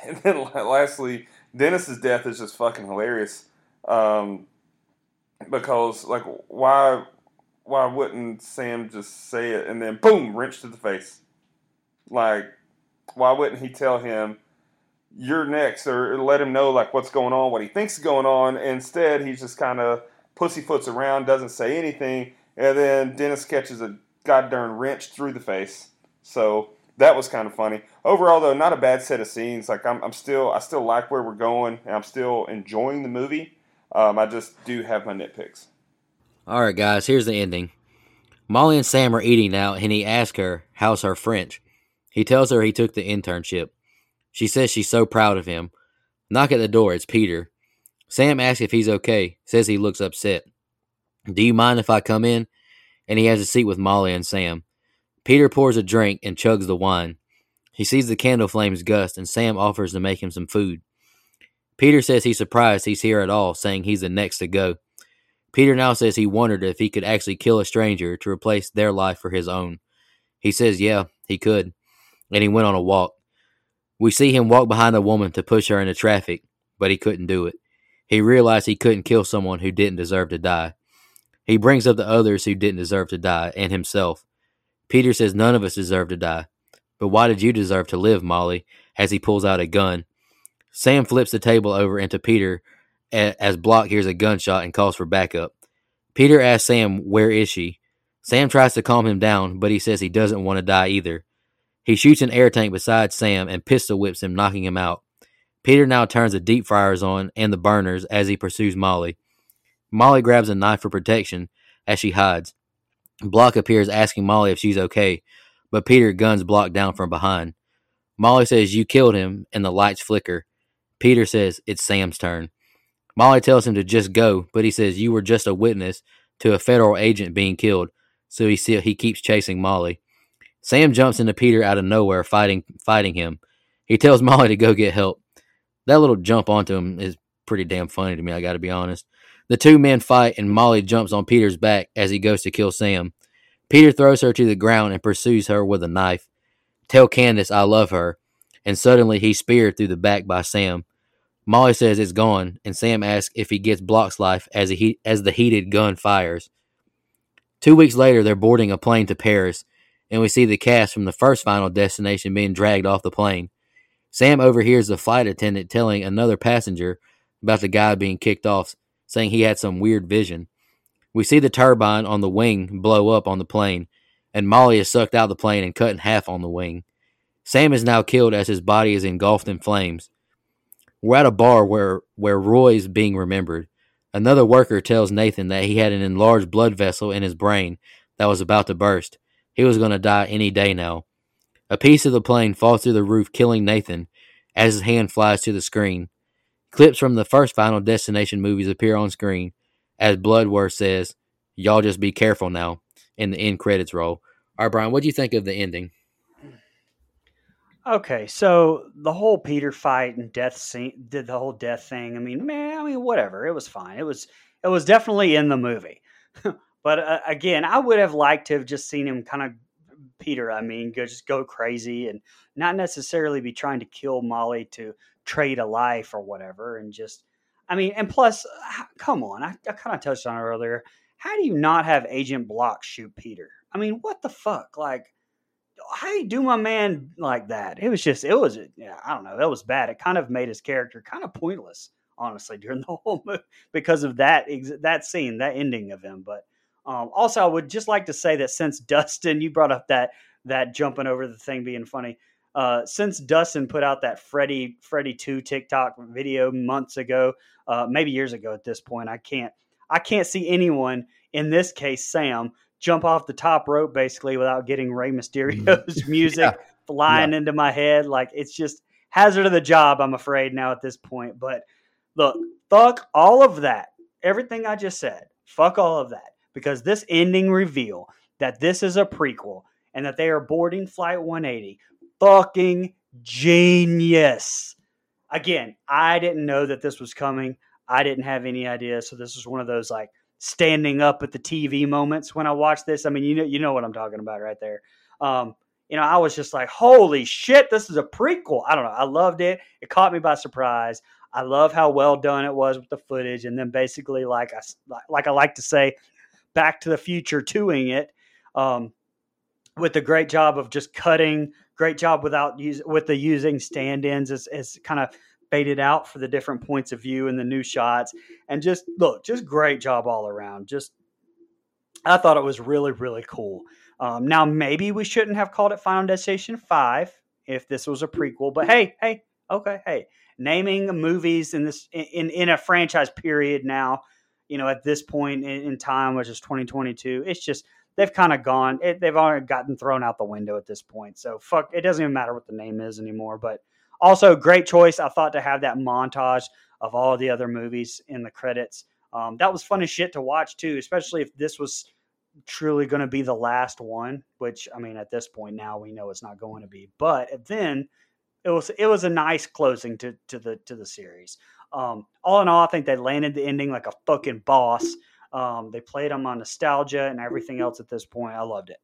Speaker 7: And then lastly, Dennis's death is just fucking hilarious. Um, because like why why wouldn't Sam just say it and then boom wrench to the face? Like why wouldn't he tell him you're next or let him know like what's going on, what he thinks is going on. Instead, he just kind of pussyfoots around, doesn't say anything, and then Dennis catches a goddamn wrench through the face. So that was kind of funny. Overall, though, not a bad set of scenes. Like I'm, I'm still, I still like where we're going, and I'm still enjoying the movie. Um, I just do have my nitpicks.
Speaker 4: All right, guys. Here's the ending. Molly and Sam are eating now, and he asks her, "How's her French?" He tells her he took the internship. She says she's so proud of him. Knock at the door. It's Peter. Sam asks if he's okay. Says he looks upset. Do you mind if I come in? And he has a seat with Molly and Sam. Peter pours a drink and chugs the wine. He sees the candle flames gust, and Sam offers to make him some food. Peter says he's surprised he's here at all, saying he's the next to go. Peter now says he wondered if he could actually kill a stranger to replace their life for his own. He says, yeah, he could. And he went on a walk. We see him walk behind a woman to push her into traffic, but he couldn't do it. He realized he couldn't kill someone who didn't deserve to die. He brings up the others who didn't deserve to die and himself. Peter says none of us deserve to die. But why did you deserve to live, Molly? As he pulls out a gun. Sam flips the table over into Peter as Block hears a gunshot and calls for backup. Peter asks Sam, Where is she? Sam tries to calm him down, but he says he doesn't want to die either. He shoots an air tank beside Sam and pistol whips him, knocking him out. Peter now turns the deep fryers on and the burners as he pursues Molly. Molly grabs a knife for protection as she hides. Block appears asking Molly if she's okay, but Peter guns Block down from behind. Molly says, You killed him, and the lights flicker. Peter says, It's Sam's turn. Molly tells him to just go, but he says, You were just a witness to a federal agent being killed, so he, he keeps chasing Molly. Sam jumps into Peter out of nowhere, fighting fighting him. He tells Molly to go get help. That little jump onto him is pretty damn funny to me, I gotta be honest. The two men fight and Molly jumps on Peter's back as he goes to kill Sam. Peter throws her to the ground and pursues her with a knife. Tell Candace I love her. And suddenly he's speared through the back by Sam. Molly says it's gone, and Sam asks if he gets Block's life as, he, as the heated gun fires. Two weeks later, they're boarding a plane to Paris and we see the cast from the first final destination being dragged off the plane. Sam overhears the flight attendant telling another passenger about the guy being kicked off, saying he had some weird vision. We see the turbine on the wing blow up on the plane, and Molly is sucked out of the plane and cut in half on the wing. Sam is now killed as his body is engulfed in flames. We're at a bar where, where Roy is being remembered. Another worker tells Nathan that he had an enlarged blood vessel in his brain that was about to burst. He was going to die any day now. A piece of the plane falls through the roof, killing Nathan as his hand flies to the screen. Clips from the first Final Destination movies appear on screen as Bludworth says, Y'all just be careful now, in the end credits roll. All right, Brian, what do you think of the ending?
Speaker 6: Okay, so the whole Peter fight and death scene, did the whole death thing. I mean, man, I mean, whatever. It was fine. It was, it was definitely in the movie. But uh, again, I would have liked to have just seen him kind of Peter. I mean, go just go crazy and not necessarily be trying to kill Molly to trade a life or whatever, and just. I mean, and plus, uh, come on, I, I kind of touched on it earlier. How do you not have Agent Block shoot Peter? I mean, what the fuck? Like, how do you do my man like that? It was just, it was, uh, yeah, I don't know. That was bad. It kind of made his character kind of pointless, honestly, during the whole movie because of that that scene, that ending of him. But um, also, I would just like to say that since Dustin, you brought up that that jumping over the thing being funny. Uh, since Dustin put out that Freddy Freddy Two TikTok video months ago, uh, maybe years ago at this point, I can't I can't see anyone in this case Sam jump off the top rope basically without getting Rey Mysterio's music yeah. flying yeah. into my head. Like it's just hazard of the job, I'm afraid now at this point. But look, fuck all of that. Everything I just said, fuck all of that. Because this ending reveal that this is a prequel and that they are boarding Flight 180, fucking genius. Again, I didn't know that this was coming. I didn't have any idea. So this was one of those like standing up at the TV moments when I watched this. I mean, you know, you know what I'm talking about right there. Um, you know, I was just like, holy shit, this is a prequel. I don't know. I loved it. It caught me by surprise. I love how well done it was with the footage. And then basically, like I, like I like to say, back to the future toing it um, with a great job of just cutting, great job without use, with the using stand-ins as, as kind of faded out for the different points of view and the new shots. And just look, just great job all around. Just, I thought it was really, really cool. Um, now, maybe we shouldn't have called it Final Destination 5 if this was a prequel, but hey, hey, okay, hey, naming movies in this in in a franchise period now, you know, at this point in, in time, which is 2022, it's just they've kind of gone. It, they've already gotten thrown out the window at this point. So fuck, it doesn't even matter what the name is anymore. But also, great choice. I thought to have that montage of all the other movies in the credits. Um, that was fun as shit to watch too, especially if this was truly going to be the last one. Which I mean, at this point now we know it's not going to be. But then it was it was a nice closing to to the to the series. Um, all in all, I think they landed the ending like a fucking boss. Um, they played them on nostalgia and everything else at this point. I loved it.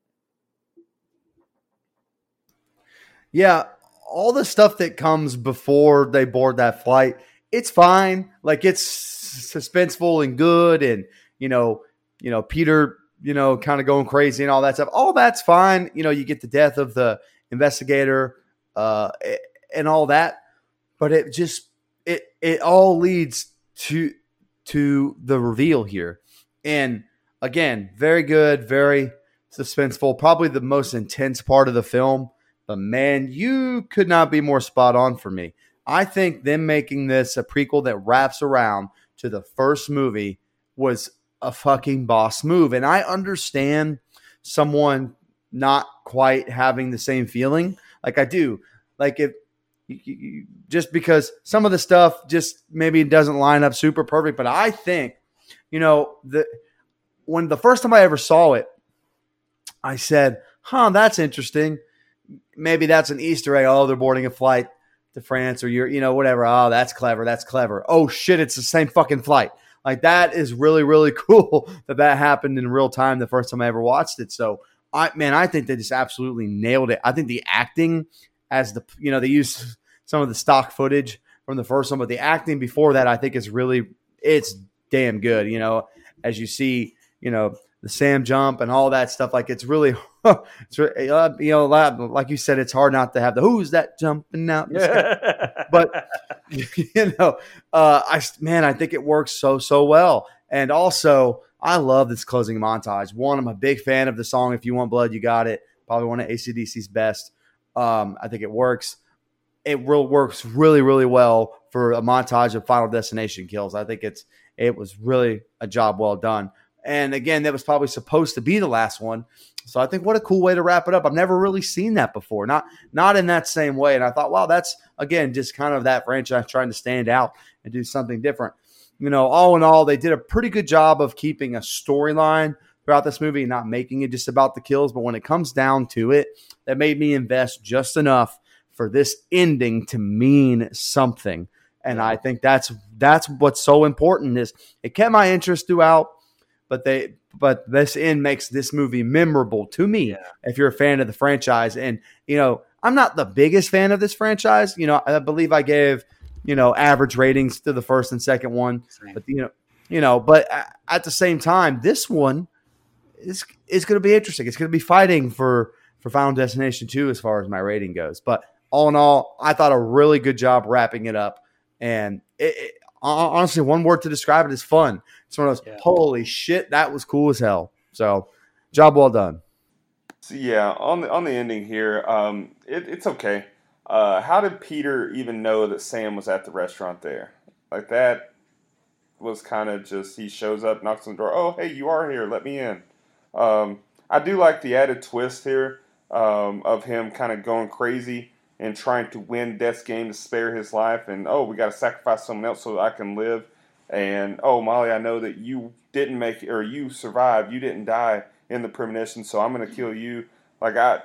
Speaker 5: Yeah, all the stuff that comes before they board that flight, it's fine. Like it's suspenseful and good, and you know, you know, Peter, you know, kind of going crazy and all that stuff. All that's fine. You know, you get the death of the investigator uh, and all that, but it just it it all leads to to the reveal here, and again, very good, very suspenseful. Probably the most intense part of the film but man, you could not be more spot on for me. I think them making this a prequel that wraps around to the first movie was a fucking boss move. And I understand someone not quite having the same feeling. Like I do. Like if just because some of the stuff just maybe doesn't line up super perfect, but I think, you know, the when the first time I ever saw it, I said, "Huh, that's interesting." maybe that's an Easter egg. Oh, they're boarding a flight to France or you're, you know, whatever. Oh, that's clever. That's clever. Oh shit, it's the same fucking flight. Like that is really, really cool that that happened in real time the first time I ever watched it. So I, man, I think they just absolutely nailed it. I think the acting as the, you know, they use some of the stock footage from the first one, but the acting before that, I think is really, it's damn good. You know, as you see, you know, the Sam jump and all that stuff. Like it's really, it's uh, you know, like you said, it's hard not to have the who's that jumping out. but you know, uh, I man, I think it works so so well. And also, I love this closing montage. One, I'm a big fan of the song. If you want blood, you got it. Probably one of ACDC's best. Um, I think it works. It real works really really well for a montage of Final Destination kills. I think it's it was really a job well done. And again, that was probably supposed to be the last one. So I think what a cool way to wrap it up. I've never really seen that before. Not not in that same way. And I thought, wow, that's again just kind of that franchise trying to stand out and do something different. You know, all in all, they did a pretty good job of keeping a storyline throughout this movie, not making it just about the kills. But when it comes down to it, that made me invest just enough for this ending to mean something. And I think that's that's what's so important is it kept my interest throughout but they but this end makes this movie memorable to me.
Speaker 6: Yeah.
Speaker 5: If you're a fan of the franchise, and you know, I'm not the biggest fan of this franchise. You know, I believe I gave you know average ratings to the first and second one,
Speaker 6: Same.
Speaker 5: but you know, you know, but at the same time, this one is is going to be interesting. It's going to be fighting for for Final Destination two as far as my rating goes. But all in all, I thought a really good job wrapping it up, and it, it, honestly, one word to describe it is fun. It's one of those
Speaker 6: Yeah.
Speaker 5: holy shit that was cool as hell. So, job well done.
Speaker 7: So yeah, on the on the ending here, um, it, it's okay. Uh, how did Peter even know that Sam was at the restaurant there? Like that was kind of just he shows up, knocks on the door. Oh, hey, you are here. Let me in. Um, I do like the added twist here um, of him kind of going crazy and trying to win Death's game to spare his life. And oh, we got to sacrifice someone else so I can live. And oh, Molly, I know that you didn't make it, or you survived. You didn't die in the premonition, so I'm going to kill you. Like I,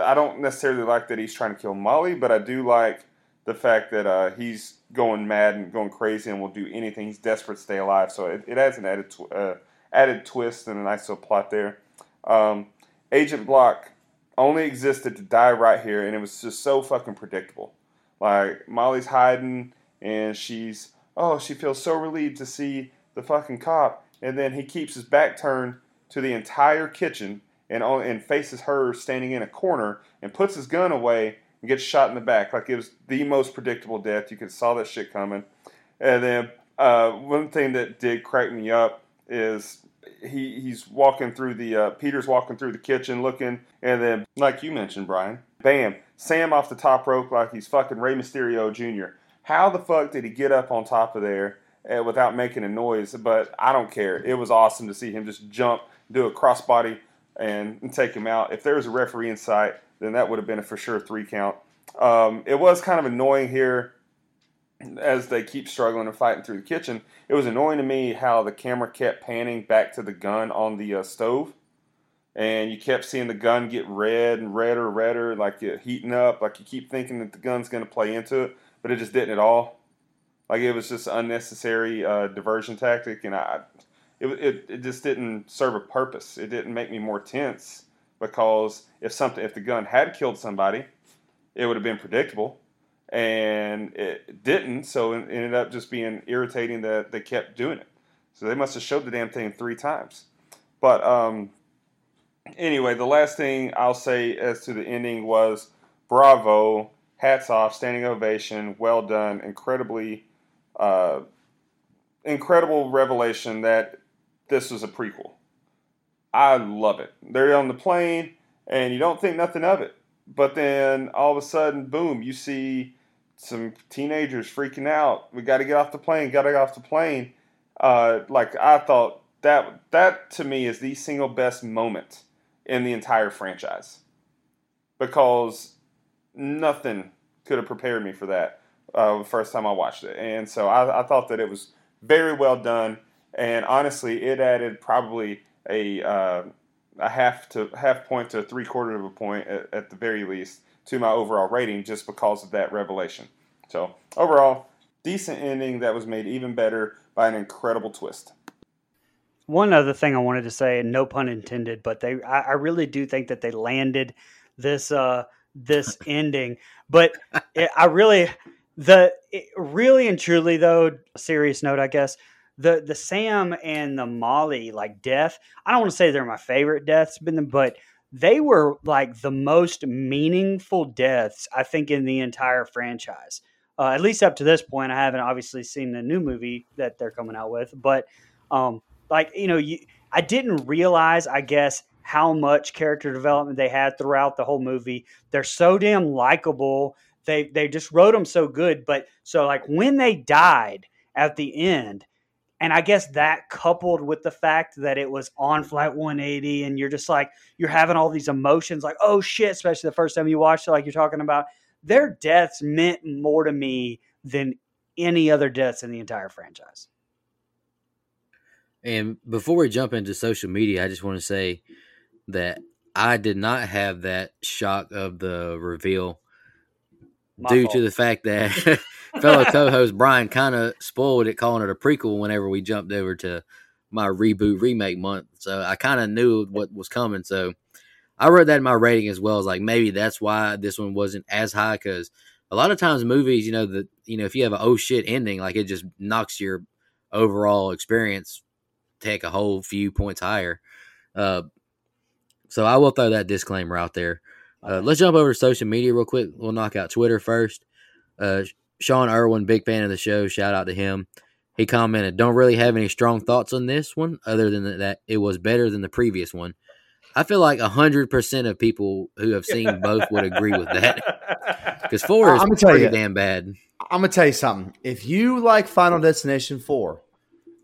Speaker 7: I don't necessarily like that he's trying to kill Molly, but I do like the fact that uh, he's going mad and going crazy and will do anything. He's desperate to stay alive, so it, it adds an added tw- uh, added twist and a nice little plot there. Um, Agent Block only existed to die right here, and it was just so fucking predictable. Like Molly's hiding, and she's oh, she feels so relieved to see the fucking cop, and then he keeps his back turned to the entire kitchen and and faces her standing in a corner and puts his gun away and gets shot in the back. Like it was the most predictable death. You could saw that shit coming. And then uh, one thing that did crack me up is he he's walking through the uh, Peter's walking through the kitchen looking, and then like you mentioned, Brian, bam, Sam off the top rope like he's fucking Rey Mysterio Jr. How the fuck did he get up on top of there uh, without making a noise? But I don't care. It was awesome to see him just jump, do a crossbody, and, and take him out. If there was a referee in sight, then that would have been a for sure three count. Um, it was kind of annoying here as they keep struggling and fighting through the kitchen. It was annoying to me how the camera kept panning back to the gun on the uh, stove, and you kept seeing the gun get red and redder, and redder, like it heating up. Like you keep thinking that the gun's going to play into it, but it just didn't at all. Like it was just unnecessary uh, diversion tactic, and I, it, it it just didn't serve a purpose. It didn't make me more tense because if something, if the gun had killed somebody, it would have been predictable and it didn't. So it ended up just being irritating that they kept doing it. So they must have showed the damn thing three times. But um, anyway, the last thing I'll say as to the ending was bravo, hats off, standing ovation, well done, incredibly, uh, incredible revelation that this was a prequel. I love it. They're on the plane, and you don't think nothing of it. But then all of a sudden, boom, you see some teenagers freaking out. We got to get off the plane. Got to get off the plane. Uh, like I thought that that to me is the single best moment in the entire franchise because nothing could have prepared me for that uh, the first time I watched it, and so I, I thought that it was very well done. And honestly, it added probably a uh, a half to half point to three quarter of a point at, at the very least to my overall rating just because of that revelation. So overall, decent ending that was made even better by an incredible twist.
Speaker 6: One other thing I wanted to say, and no pun intended, but they I, I really do think that they landed this uh this ending. But it, I really the it, really and truly though, serious note, I guess the the Sam and the Molly like death. I don't want to say they're my favorite deaths, but but they were like the most meaningful deaths I think in the entire franchise. Uh, at least up to this point, I haven't obviously seen the new movie that they're coming out with, but um, like you know, you, I didn't realize, I guess, how much character development they had throughout the whole movie. They're so damn likable. They they just wrote them so good. But so like when they died at the end, and I guess that coupled with the fact that it was on Flight 180, and you're just like you're having all these emotions, like oh shit, especially the first time you watched it, like you're talking about. Their deaths meant more to me than any other deaths in the entire franchise.
Speaker 4: And before we jump into social media, I just want to say that I did not have that shock of the reveal
Speaker 6: My
Speaker 4: due
Speaker 6: fault.
Speaker 4: to the fact that fellow co-host Brian kind of spoiled it, calling it a prequel whenever we jumped over to my reboot remake month, so I kind of knew what was coming. So I wrote that in my rating as well as like maybe that's why this one wasn't as high because a lot of times movies, you know, that you know if you have a oh shit ending, like it just knocks your overall experience take a whole few points higher. Uh, so I will throw that disclaimer out there. Uh, let's jump over to social media real quick. We'll knock out Twitter first. Uh, Sean Irwin, big fan of the show. Shout out to him. He commented, "Don't really have any strong thoughts on this one, other than that it was better than the previous one." I feel like hundred percent of people who have seen both would agree with that because four is
Speaker 5: I'm gonna tell
Speaker 4: pretty
Speaker 5: you.
Speaker 4: damn bad.
Speaker 5: I'm gonna tell you something. If you like Final Destination 4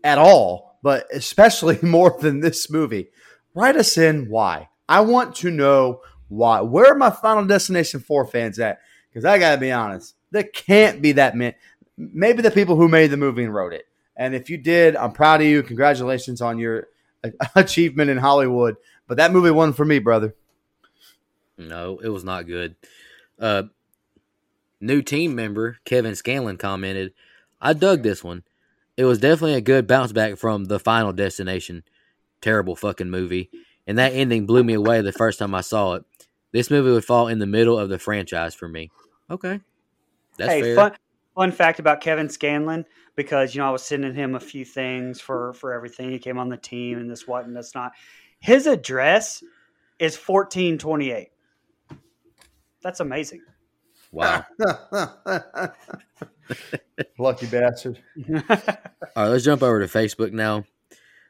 Speaker 5: at all, but especially more than this movie, write us in why. I want to know why. Where are my Final Destination 4 fans at? Because I gotta be honest, there can't be that many. Maybe the people who made the movie and wrote it. And if you did, I'm proud of you. Congratulations on your achievement in Hollywood. But that movie wasn't for me, brother.
Speaker 4: No, it was not good. Uh, new team member Kevin Scanlon commented, "I dug this one. It was definitely a good bounce back from the Final Destination. Terrible fucking movie, and that ending blew me away the first time I saw it. This movie would fall in the middle of the franchise for me. Okay, that's
Speaker 6: hey,
Speaker 4: fair.
Speaker 6: fun fun fact about Kevin Scanlon because you know I was sending him a few things for for everything. He came on the team and this what and that's not. His address is fourteen twenty eight. That's amazing.
Speaker 4: Wow.
Speaker 5: Lucky bastard.
Speaker 4: All right, let's jump over to Facebook now.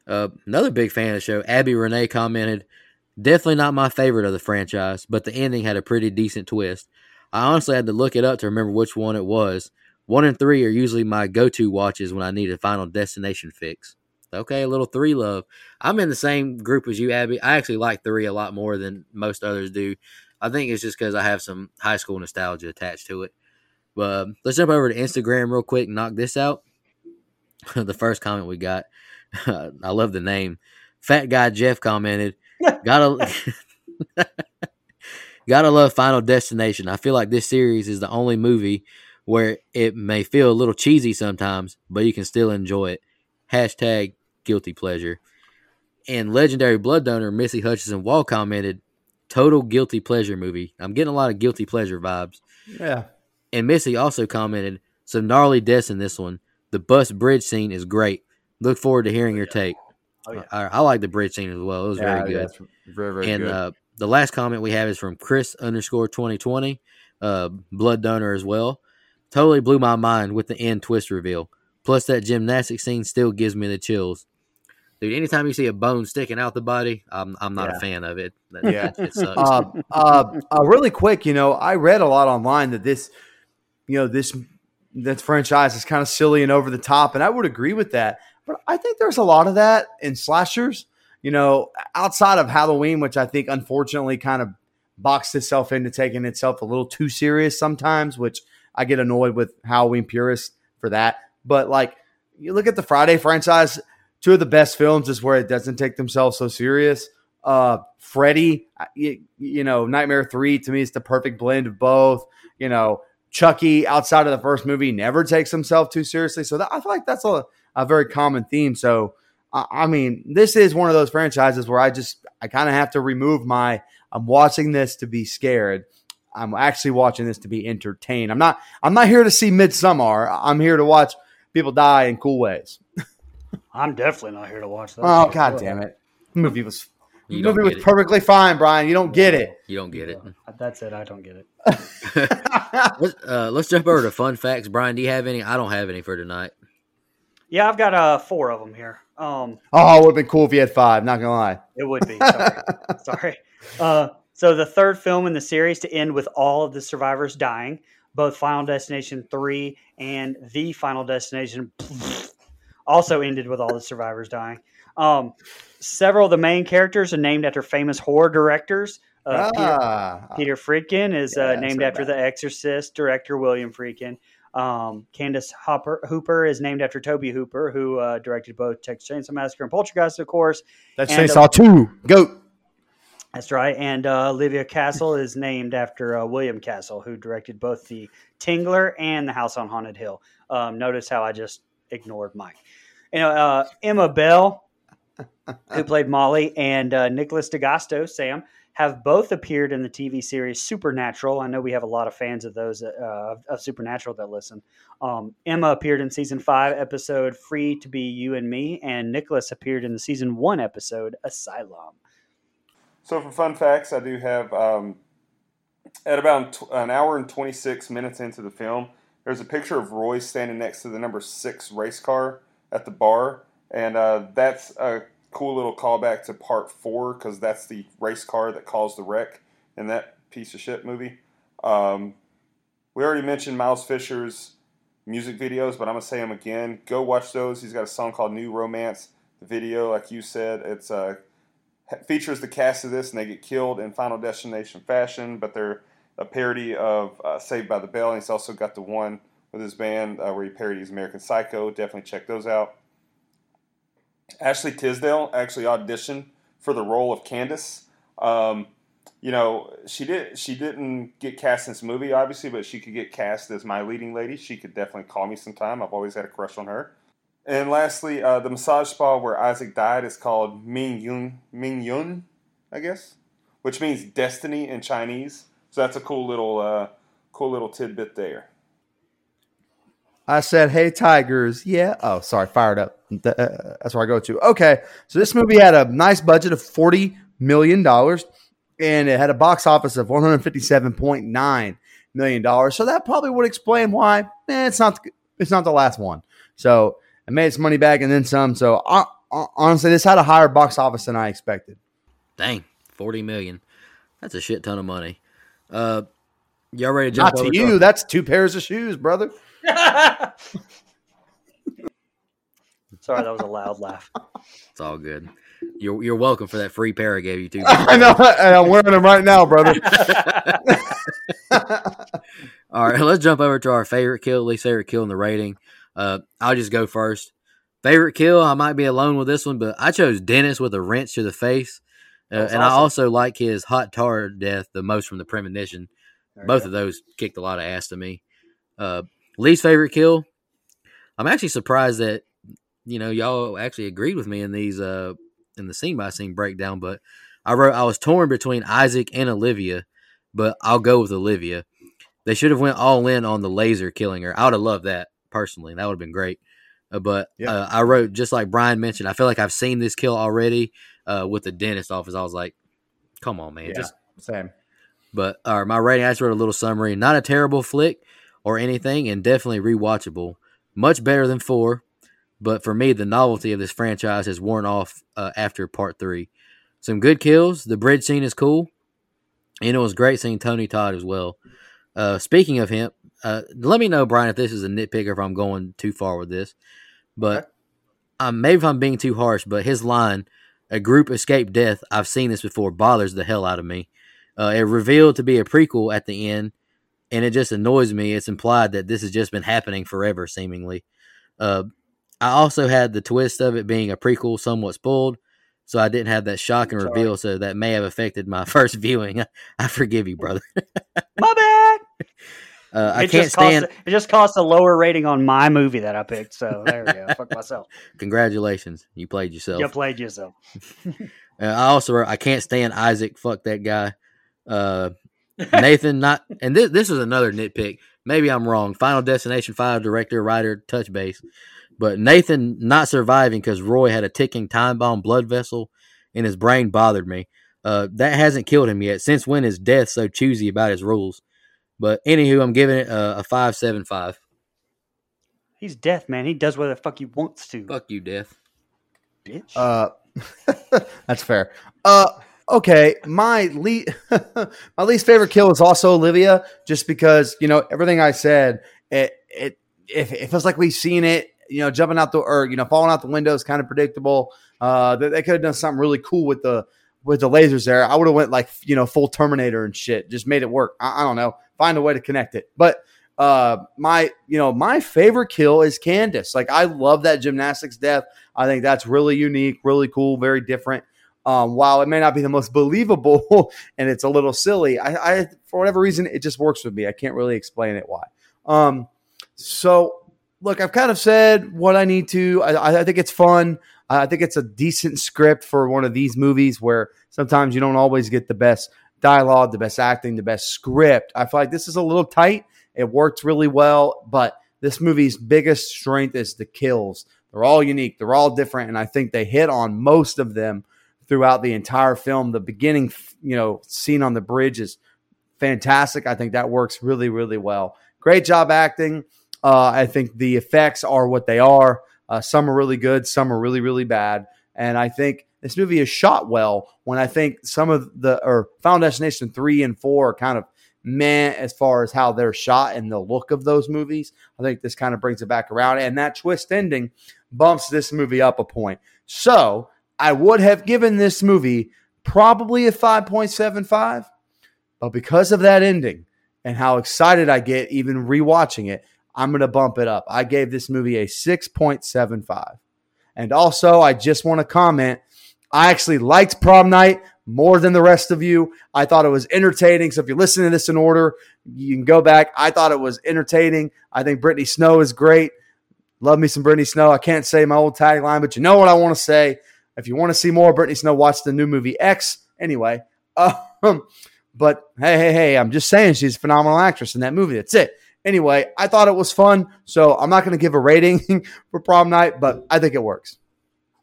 Speaker 4: Uh, another big fan of the show, Abby Renee commented, "Definitely not my favorite of the franchise, but the ending had a pretty decent twist. I honestly had to look it up to remember which one it was. One and three are usually my go-to watches when I need a Final Destination fix. Okay, a little three love. I'm in the same group as you, Abby. I actually like three a lot more than most others do. I think it's just because I have some high school nostalgia attached to it. But uh, let's jump over to Instagram real quick and knock this out. the first comment we got, I love the name. Fat guy Jeff commented, "Gotta, gotta love Final Destination. I feel like this series is the only movie where it may feel a little cheesy sometimes, but you can still enjoy it. Hashtag guilty pleasure." And legendary blood donor Missy Hutchinson Wall commented, "Total guilty pleasure movie. I'm getting a lot of guilty pleasure vibes."
Speaker 5: Yeah.
Speaker 4: And Missy also commented, some gnarly deaths in this one. The bus bridge scene is great. Look forward to hearing your take.
Speaker 6: Oh, yeah.
Speaker 4: I, I like the bridge scene as well. It was very good.
Speaker 5: Very, very
Speaker 4: and
Speaker 5: good.
Speaker 4: uh, the last comment we have is from Chris underscore 2020, uh, blood donor as well. Totally blew my mind with the end twist reveal. Plus, that gymnastic scene still gives me the chills. Dude, anytime you see a bone sticking out the body, I'm, I'm not
Speaker 5: Yeah.
Speaker 4: a fan of it. That,
Speaker 5: Yeah.
Speaker 4: it sucks.
Speaker 5: uh, uh, uh, really quick, you know, I read a lot online that this, you know, this this franchise is kind of silly and over the top, and I would agree with that. But I think there's a lot of that in slashers. You know, outside of Halloween, which I think unfortunately kind of boxed itself into taking itself a little too serious sometimes, which I get annoyed with Halloween purists for that. But like, you look at the Friday franchise, two of the best films is where it doesn't take themselves so serious. Uh, Freddy, you, you know, Nightmare 3 to me is the perfect blend of both. You know, Chucky outside of the first movie never takes himself too seriously. So that, I feel like that's a, a very common theme. So, I, I mean, this is one of those franchises where I just, I kind of have to remove my, I'm watching this to be scared. I'm actually watching this to be entertained. I'm not, I'm not here to see Midsummer. I'm here to watch people die in cool ways.
Speaker 6: I'm definitely not here to watch that.
Speaker 5: Oh, God damn it. The movie was,
Speaker 4: you
Speaker 5: the movie was
Speaker 4: it.
Speaker 5: perfectly fine, Brian. You don't get it.
Speaker 4: You don't get it.
Speaker 6: That's it. I don't get it.
Speaker 4: let's, uh, let's jump over to fun facts. Brian, do you have any? I don't have any for tonight.
Speaker 6: Yeah, I've got uh four of them here. Um,
Speaker 5: Oh, it would have been cool if you had five. Not gonna lie.
Speaker 6: It would be. Sorry. Sorry. Uh, so the third film in the series to end with all of the survivors dying, both Final Destination 3 and The Final Destination also ended with all the survivors dying. Um, several of the main characters are named after famous horror directors. Uh, Peter,
Speaker 5: ah,
Speaker 6: Peter Friedkin is
Speaker 5: Yeah,
Speaker 6: uh, named after
Speaker 5: that.
Speaker 6: The Exorcist director William Friedkin. Um, Candace Hopper, Hooper is named after Tobe Hooper, who uh, directed both Texas Chainsaw Massacre and Poltergeist, of course.
Speaker 5: that's
Speaker 6: and,
Speaker 5: Chainsaw Two. Goat.
Speaker 6: That's right. And uh, Olivia Castle is named after uh, William Castle, who directed both the Tingler and the House on Haunted Hill. Um, notice how I just ignored Mike. You know, uh, Emma Bell who played Molly, and uh, Nicholas D'Agosto, Sam, have both appeared in the TV series Supernatural. I know we have a lot of fans of those uh, of Supernatural that listen. Um, Emma appeared in season five episode "Free to Be You and Me," and Nicholas appeared in the season one episode "Asylum."
Speaker 7: So, for fun facts, I do have um, at about an hour and 26 minutes into the film, there's a picture of Roy standing next to the number six race car at the bar, and uh, that's a cool little callback to part four because that's the race car that caused the wreck in that piece of shit movie. Um, we already mentioned Miles Fisher's music videos, but I'm gonna say them again. Go watch those. He's got a song called "New Romance." The video, like you said, it's uh, features the cast of this, and they get killed in Final Destination fashion, but they're a parody of uh, Saved by the Bell, and he's also got the one with his band uh, where he parodies American Psycho. Definitely check those out. Ashley Tisdale actually auditioned for the role of Candace. Um, you know, she did. She didn't get cast in this movie, obviously, but she could get cast as my leading lady. She could definitely call me sometime. I've always had a crush on her. And lastly, uh, the massage spa where Isaac died is called Ming Yun, Ming Yun, I guess, which means destiny in Chinese. So that's a cool little, uh, cool little tidbit there.
Speaker 5: I said, "Hey Tigers, yeah." Oh, sorry, fired up. Uh, that's where I go to. Okay, so this movie had a nice budget of forty million dollars, and it had a box office of one hundred fifty-seven point nine million dollars. So that probably would explain why eh, it's not it's not the last one. So it made its money back and then some. So uh, honestly, this had a higher box office than I expected.
Speaker 4: Dang, forty million. That's a shit ton of money. Uh, y'all ready to jump?
Speaker 5: Not to you. That's two pairs of shoes, brother.
Speaker 6: Sorry, that was a loud laugh.
Speaker 4: It's all good. You're you're welcome for that free pair I gave you too.
Speaker 5: I know, and I'm wearing them right now, brother.
Speaker 4: all right, let's jump over to our favorite kill, least favorite kill in the rating. Uh, I'll just go first. Favorite kill, I might be alone with this one, but I chose Dennis with a wrench to the face, uh, and awesome. I also like his hot tar death the most from the premonition. Both of those kicked a lot of ass to me. Uh, Least favorite kill. I'm actually surprised that you know y'all actually agreed with me in these uh in the scene by scene breakdown. But I wrote I was torn between Isaac and Olivia, but I'll go with Olivia. They should have went all in on the laser killing her. I would have loved that personally. That would have been great. Uh, but yeah. uh, I wrote just like Brian mentioned. I feel like I've seen this kill already uh, with the dentist office. I was like, "Come on, man!"
Speaker 5: Yeah,
Speaker 4: just
Speaker 5: same.
Speaker 4: But uh, my rating, I just wrote a little summary. Not a terrible flick or anything, and definitely rewatchable. Much better than four, but for me, the novelty of this franchise has worn off uh, after part three. Some good kills. The bridge scene is cool, and it was great seeing Tony Todd as well. Uh, speaking of him, uh, let me know, Brian, if this is a nitpick or if I'm going too far with this. But um, maybe if I'm being too harsh, but his line, "A group escaped death," I've seen this before, bothers the hell out of me. Uh, it revealed to be a prequel at the end, and it just annoys me. It's implied that this has just been happening forever, seemingly. Uh, I also had the twist of it being a prequel, somewhat spoiled, so I didn't have that shock and reveal. So that may have affected my first viewing. I forgive you, brother.
Speaker 6: my bad.
Speaker 4: Uh, I can't stand.
Speaker 6: Cost, it just cost a lower rating on my movie that I picked. So there we go. Fuck myself.
Speaker 4: Congratulations, you played yourself.
Speaker 6: You played yourself.
Speaker 4: uh, I also I can't stand Isaac. Fuck that guy. Uh, Nathan, not, and this this is another nitpick. Maybe I'm wrong. Final Destination Five director, writer, touch base, but Nathan not surviving because Roy had a ticking time bomb blood vessel in his brain bothered me. Uh, that hasn't killed him yet. Since when is Death so choosy about his rules? But anywho, I'm giving it a, a five seven five.
Speaker 6: He's Death, man. He does what the fuck he wants to.
Speaker 4: Fuck you, Death.
Speaker 6: Bitch.
Speaker 5: Uh, that's fair. Uh, okay, my least my least favorite kill is also Olivia, just because you know everything I said. It it it, it feels like we've seen it. You know, jumping out the or you know falling out the window is kind of predictable. Uh, they, they could have done something really cool with the with the lasers there. I would have went like you know full Terminator and shit. Just made it work. I, I don't know. Find a way to connect it, but uh my you know my favorite kill is candace like i love that gymnastics death i think that's really unique really cool very different um, while it may not be the most believable and it's a little silly, I, I, for whatever reason it just works with me. I can't really explain it why. Um, so look, I've kind of said what I need to. I, I think it's fun. I think it's a decent script for one of these movies where sometimes you don't always get the best dialogue, the best acting, the best script. I feel like this is a little tight. It worked really well, but this movie's biggest strength is the kills. They're all unique, they're all different, and I think they hit on most of them throughout the entire film. The beginning, you know, scene on the bridge is fantastic. I think that works really, really well. Great job acting. Uh, I think the effects are what they are. Uh, some are really good, some are really, really bad. And I think this movie is shot well when I think some of the, or Final Destination 3 and 4 are kind of meh as far as how they're shot and the look of those movies. I think this kind of brings it back around. And that twist ending bumps this movie up a point. So I would have given this movie probably a 5.75, but because of that ending and how excited I get even rewatching it, I'm going to bump it up. I gave this movie a 6.75. And also, I just want to comment I actually liked prom night more than the rest of you. I thought it was entertaining. So if you're listening to this in order, you can go back. I thought it was entertaining. I think Brittany Snow is great. Love me some Brittany Snow. I can't say my old tagline, but you know what I want to say. If you want to see more Brittany Snow, watch the new movie X. Anyway, um, but hey, hey, hey, I'm just saying she's a phenomenal actress in that movie. That's it. Anyway, I thought it was fun, so I'm not going to give a rating for prom night, but I think it works.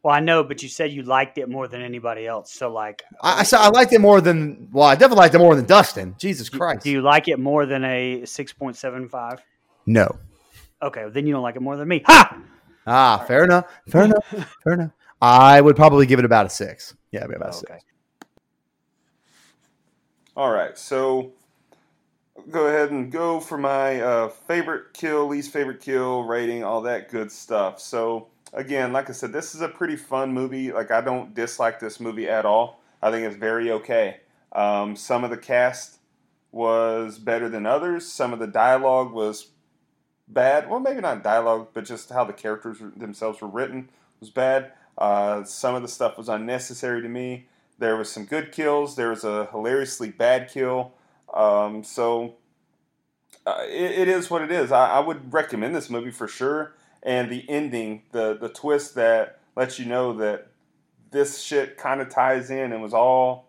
Speaker 6: Well, I know, but you said you liked it more than anybody else. So, like,
Speaker 5: I, I said I liked it more than well, I definitely liked it more than Dustin. Jesus Christ!
Speaker 6: do you like it more than a six point seven five?
Speaker 5: No.
Speaker 6: Okay, then you don't like it more than me. Ha!
Speaker 5: Ah, fair enough. Fair enough. Fair enough. I would probably give it about a six. Yeah, about a
Speaker 6: Okay.
Speaker 5: six.
Speaker 7: All right, so go ahead and go for my uh, favorite kill, least favorite kill rating, all that good stuff. So again, like I said, this is a pretty fun movie. Like I don't dislike this movie at all. I think it's very okay. Um, some of the cast was better than others. Some of the dialogue was bad. Well, maybe not dialogue, but just how the characters themselves were written was bad. Uh, some of the stuff was unnecessary to me. There was some good kills. There was a hilariously bad kill. Um, so uh, it, it is what it is. I, I would recommend this movie for sure. And the ending, the the twist that lets you know that this shit kind of ties in and was all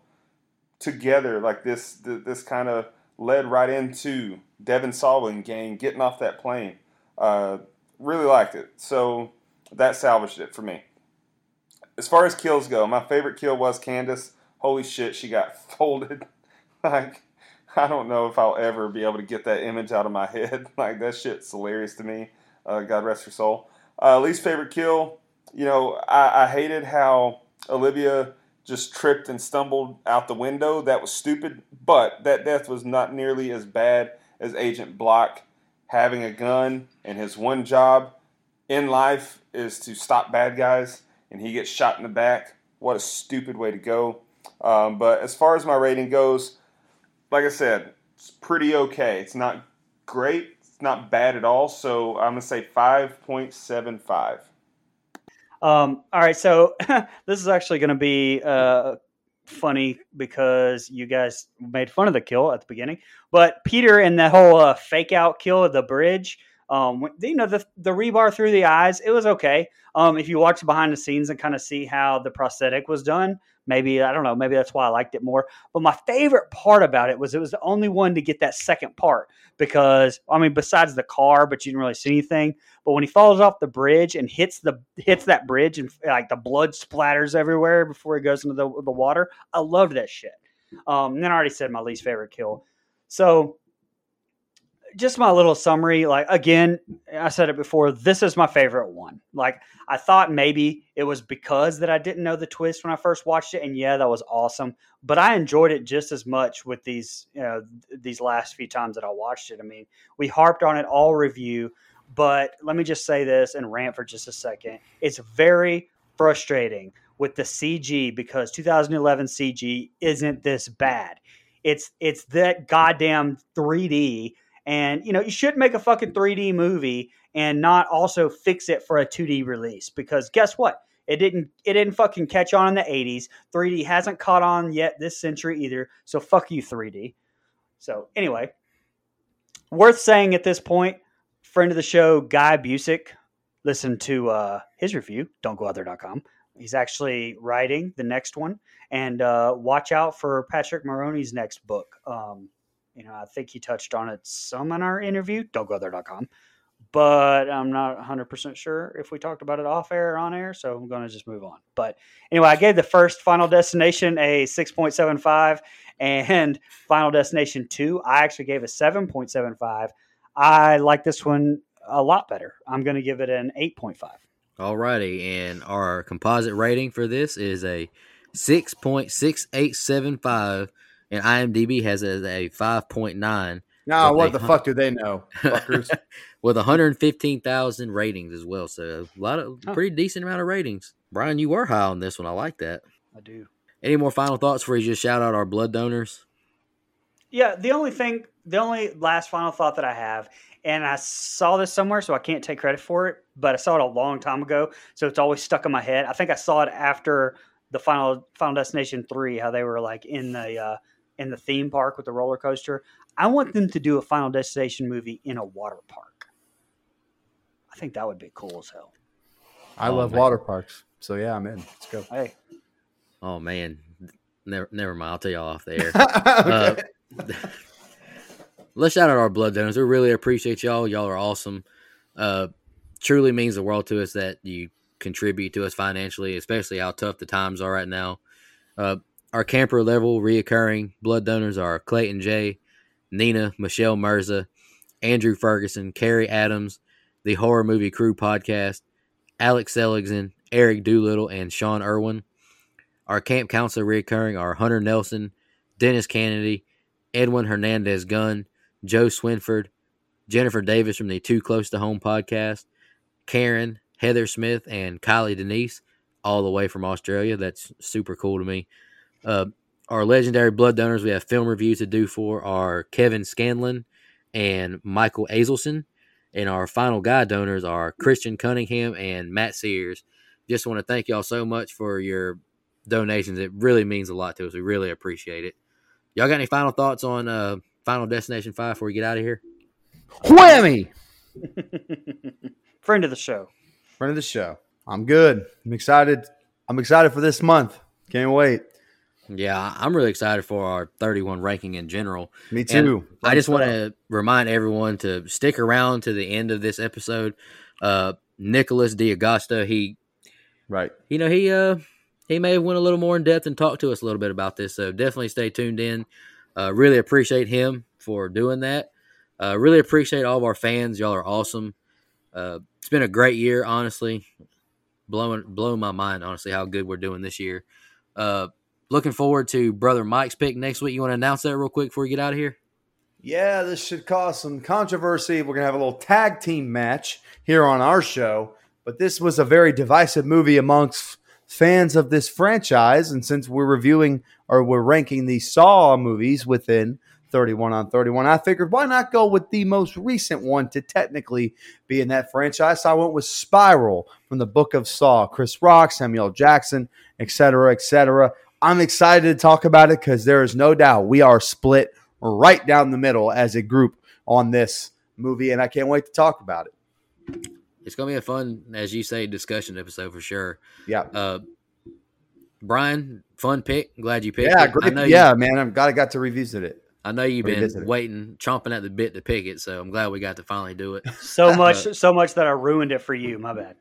Speaker 7: together. Like this, th- this kind of led right into Devon Sawa and gang getting off that plane. Uh, really liked it. So that salvaged it for me. As far as kills go, my favorite kill was Candice. Holy shit, she got folded. like, I don't know if I'll ever be able to get that image out of my head. Like, that shit's hilarious to me. Uh, God rest her soul. Uh, least favorite kill, you know, I, I hated how Olivia just tripped and stumbled out the window. That was stupid, but that death was not nearly as bad as Agent Block having a gun, and his one job in life is to stop bad guys, and he gets shot in the back. What a stupid way to go. Um, but as far as my rating goes, like I said, it's pretty okay. It's not great. It's not bad at all. So I'm gonna say five point seven five.
Speaker 6: Um, all right, so this is actually going to be uh, funny because you guys made fun of the kill at the beginning, but Peter and that whole uh, fake out kill at the bridge, um, you know, the the rebar through the eyes, it was okay. Um, if you watch behind the scenes and kind of see how the prosthetic was done, maybe I don't know, maybe that's why I liked it more. But my favorite part about it was it was the only one to get that second part because I mean, besides the car, but you didn't really see anything. But when he falls off the bridge and hits the hits that bridge and like the blood splatters everywhere before he goes into the the water, I loved that shit. Um, and then I already said my least favorite kill. So just my little summary. Like again, I said it before. This is my favorite one. Like I thought maybe it was because that I didn't know the twist when I first watched it, and yeah, that was awesome. But I enjoyed it just as much with these, you know, these last few times that I watched it. I mean, we harped on it all review, but let me just say this and rant for just a second. It's very frustrating with the CG because 2011 CG isn't this bad. It's it's that goddamn 3D and you know, you should make a fucking 3D movie and not also fix it for a 2D release because guess what? It didn't it didn't fucking catch on in the 80s. 3D hasn't caught on yet this century either. So fuck you 3D. So anyway, worth saying at this point, friend of the show, Guy Busick, listen to uh, his review, don't go out there.com. He's actually writing the next one. And uh, watch out for Patrick Maroney's next book. Um, you know, I think he touched on it some in our interview, don'tgothere.com, but I'm not 100% sure if we talked about it off air or on air, so I'm going to just move on. But anyway, I gave the first Final Destination a 6.75 and Final Destination 2, I actually gave a 7.75. I like this one a lot better. I'm going to give it an 8.5.
Speaker 4: Alrighty, and our composite rating for this is a 6.6875 and IMDb has it as a five point nine.
Speaker 5: Now, what the fuck do they know, fuckers?
Speaker 4: with 115,000 ratings as well. So a lot of
Speaker 6: Huh.
Speaker 4: pretty decent amount of ratings. Brian, you were high on this one. I like that.
Speaker 6: I do.
Speaker 4: Any more final thoughts for you just shout out our blood donors?
Speaker 6: Yeah, the only thing, the only last final thought that I have, and I saw this somewhere, so I can't take credit for it, but I saw it a long time ago, so it's always stuck in my head. I think I saw it after the final Final Destination three, how they were like in the uh, in the theme park with the roller coaster. I want them to do a Final Destination movie in a water park. I think that would be cool as hell.
Speaker 5: I
Speaker 4: Oh,
Speaker 5: love
Speaker 4: man.
Speaker 5: water parks, so yeah, I'm in. Let's go.
Speaker 6: Hey,
Speaker 4: Oh man, never, never mind. I'll tell y'all off the air. Uh, let's shout out our blood donors. We really appreciate y'all. Y'all are awesome. Uh, truly means the world to us that you contribute to us financially, especially how tough the times are right now. Uh, our camper level reoccurring blood donors are Clayton J, Nina, Michelle Mirza, Andrew Ferguson, Carrie Adams, the Horror Movie Crew podcast, Alex Seligson, Eric Doolittle, and Sean Irwin. Our camp counselor reoccurring are Hunter Nelson, Dennis Kennedy, Edwin Hernandez Gunn, Joe Swinford, Jennifer Davis from the Too Close to Home podcast, Karen, Heather Smith, and Kylie Denise, all the way from Australia. That's super cool to me. Uh, our legendary blood donors we have film reviews to do for are Kevin Scanlon and Michael Azelson. And our final guy donors are Christian Cunningham and Matt Sears. Just want to thank y'all so much for your donations. It really means a lot to us. We really appreciate it. Y'all got any final thoughts on uh, Final Destination 5 before we get out of here?
Speaker 5: Whammy!
Speaker 6: friend of the show.
Speaker 5: Friend of the show. I'm good. I'm excited. I'm excited for this month. Can't wait.
Speaker 4: Yeah, I'm really excited for our 31 ranking in general.
Speaker 5: Me
Speaker 4: And
Speaker 5: too.
Speaker 4: I just want to remind everyone to stick around to the end of this episode. Uh, Nicholas D'Agosto, he,
Speaker 5: Right.
Speaker 4: you know, he uh, he may have went a little more in depth and talked to us a little bit about this. So definitely stay tuned in. Uh, really appreciate him for doing that. Uh, really appreciate all of our fans. Y'all are awesome. Uh, it's been a great year, honestly. Blowing blowing my mind, honestly, how good we're doing this year. Uh, looking forward to brother Mike's pick next week. You want to announce that real quick before we get out of here?
Speaker 5: Yeah, this should cause some controversy. We're gonna have a little tag team match here on our show, but this was a very divisive movie amongst fans of this franchise. And since we're reviewing or we're ranking the Saw movies within 31 on 31, I figured why not go with the most recent one to technically be in that franchise. So I went with Spiral from the Book of Saw, Chris Rock, Samuel Jackson, etc., etc. I'm excited to talk about it because there is no doubt we are split right down the middle as a group on this movie, and I can't wait to talk about it.
Speaker 4: It's gonna be a fun, as you say, discussion episode for sure.
Speaker 5: Yeah,
Speaker 4: Uh, Brian, fun pick. Glad you picked
Speaker 5: yeah,
Speaker 4: it. I
Speaker 5: great.
Speaker 4: know
Speaker 5: Yeah, man, I'm glad I got to revisit it.
Speaker 4: I know you've been
Speaker 5: Revisit it.
Speaker 4: waiting, chomping at the bit to pick it. So I'm glad we got to finally do it.
Speaker 6: So much, so much that I ruined it for you. My bad.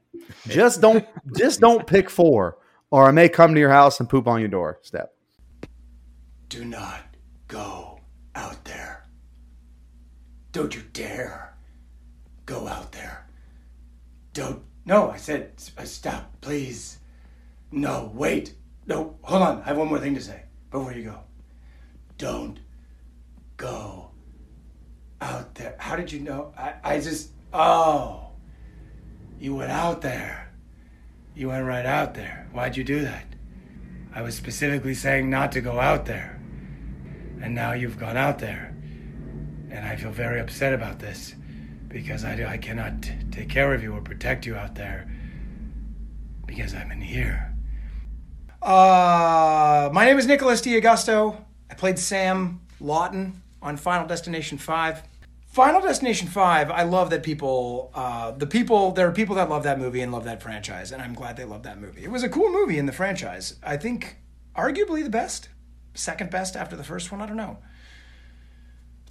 Speaker 5: Just don't, just don't pick four, or I may come to your house and poop on your door. Step.
Speaker 1: Do not go out there. Don't you dare go out there. Don't. No, I said uh, stop, please. No, wait. No, hold on. I have one more thing to say before you go. Don't go out there. How did you know? I, I just. Oh. You went out there. You went right out there. Why'd you do that? I was specifically saying not to go out there. And now you've gone out there. And I feel very upset about this because I, do, I cannot t- take care of you or protect you out there because I'm in here. Uh, my name is Nicholas D'Agosto. I played Sam Lawton on Final Destination 5. Final Destination Five. I love that people, uh, the people, there are people that love that movie and love that franchise, and I'm glad they love that movie. It was a cool movie in the franchise. I think, arguably the best, second best after the first one. I don't know.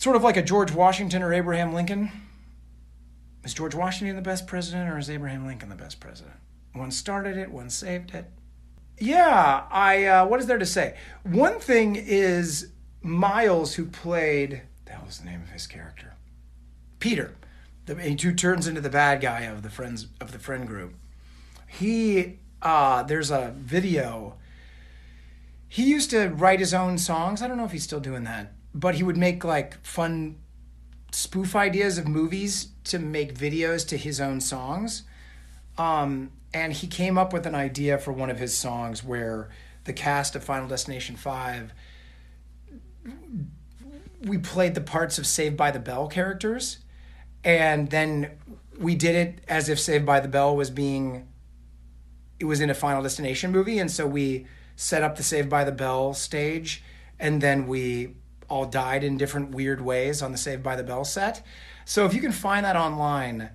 Speaker 1: sort of like a George Washington or Abraham Lincoln. Is George Washington the best president, or is Abraham Lincoln the best president? One started it, one saved it. Yeah, I. Uh, what is there to say? One thing is Miles, who played. That was the name of his character. Peter, the, who turns into the bad guy of the friends of the friend group. He. Uh, there's a video. He used to write his own songs. I don't know if he's still doing that, but he would make like fun spoof ideas of movies to make videos to his own songs. Um, and he came up with an idea for one of his songs where the cast of Final Destination 5 we played the parts of Saved by the Bell characters and then we did it as if Saved by the Bell was being it was in a Final Destination movie and so we set up the Saved by the Bell stage and then we all died in different weird ways on the Saved by the Bell set. So if you can find that online,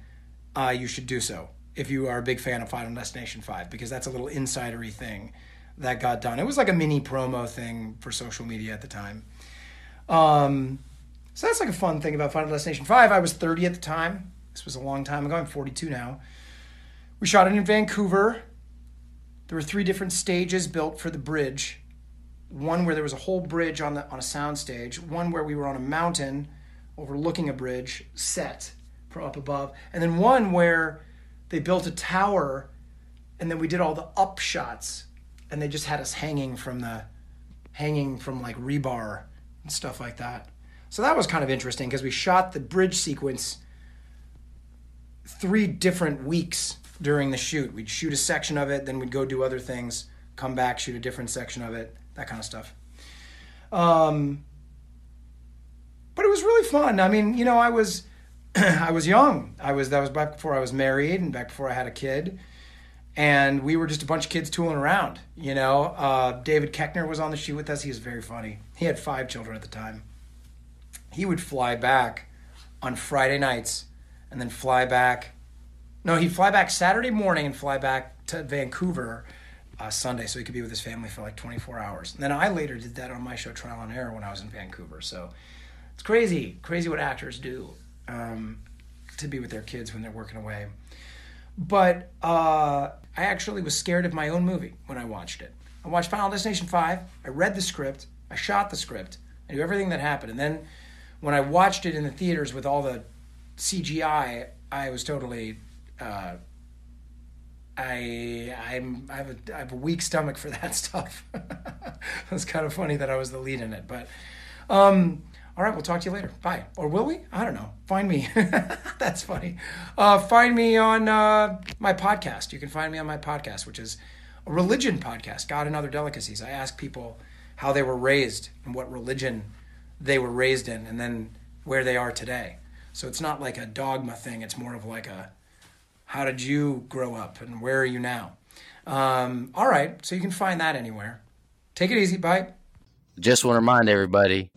Speaker 1: uh, you should do so if you are a big fan of Final Destination 5, because that's a little insidery thing that got done. It was like a mini promo thing for social media at the time. Um, so that's like a fun thing about Final Destination 5. I was 30 at the time. This was a long time ago. I'm 42 now. We shot it in Vancouver. There were three different stages built for the bridge. One where there was a whole bridge on the on a sound stage. One where we were on a mountain overlooking a bridge set from up above, and then one where they built a tower and then we did all the up shots and they just had us hanging from the hanging from like rebar and stuff like that so that was kind of interesting because we shot the bridge sequence three different weeks during the shoot we'd shoot a section of it then we'd go do other things come back shoot a different section of it that kind of stuff um, but it was really fun i mean you know i was I was young. I was that was back before I was married and back before I had a kid, and we were just a bunch of kids tooling around. You know, uh, David Koechner was on the shoot with us. He was very funny. He had five children at the time. He would fly back on Friday nights and then fly back. No, he'd fly back Saturday morning and fly back to Vancouver uh, Sunday so he could be with his family for like 24 hours. And then I later did that on my show Trial and Error when I was in Vancouver. So it's crazy, crazy what actors do um, to be with their kids when they're working away. But uh, I actually was scared of my own movie when I watched it. I watched Final Destination 5. I read the script. I shot the script. I knew everything that happened. And then when I watched it in the theaters with all the CGI, I was totally. Uh, I I'm I have a I have a weak stomach for that stuff. it's kind of funny that I was the lead in it, but um, all right, we'll talk to you later. Bye. Or will we? I don't know. Find me. That's funny. Uh, find me on uh, my podcast. You can find me on my podcast, which is a religion podcast, God and Other Delicacies. I ask people how they were raised and what religion they were raised in, and then where they are today. So it's not like a dogma thing. It's more of like a how did you grow up and where are you now? Um, all right, so you can find that anywhere. Take it easy. Bye.
Speaker 4: Just want to remind everybody.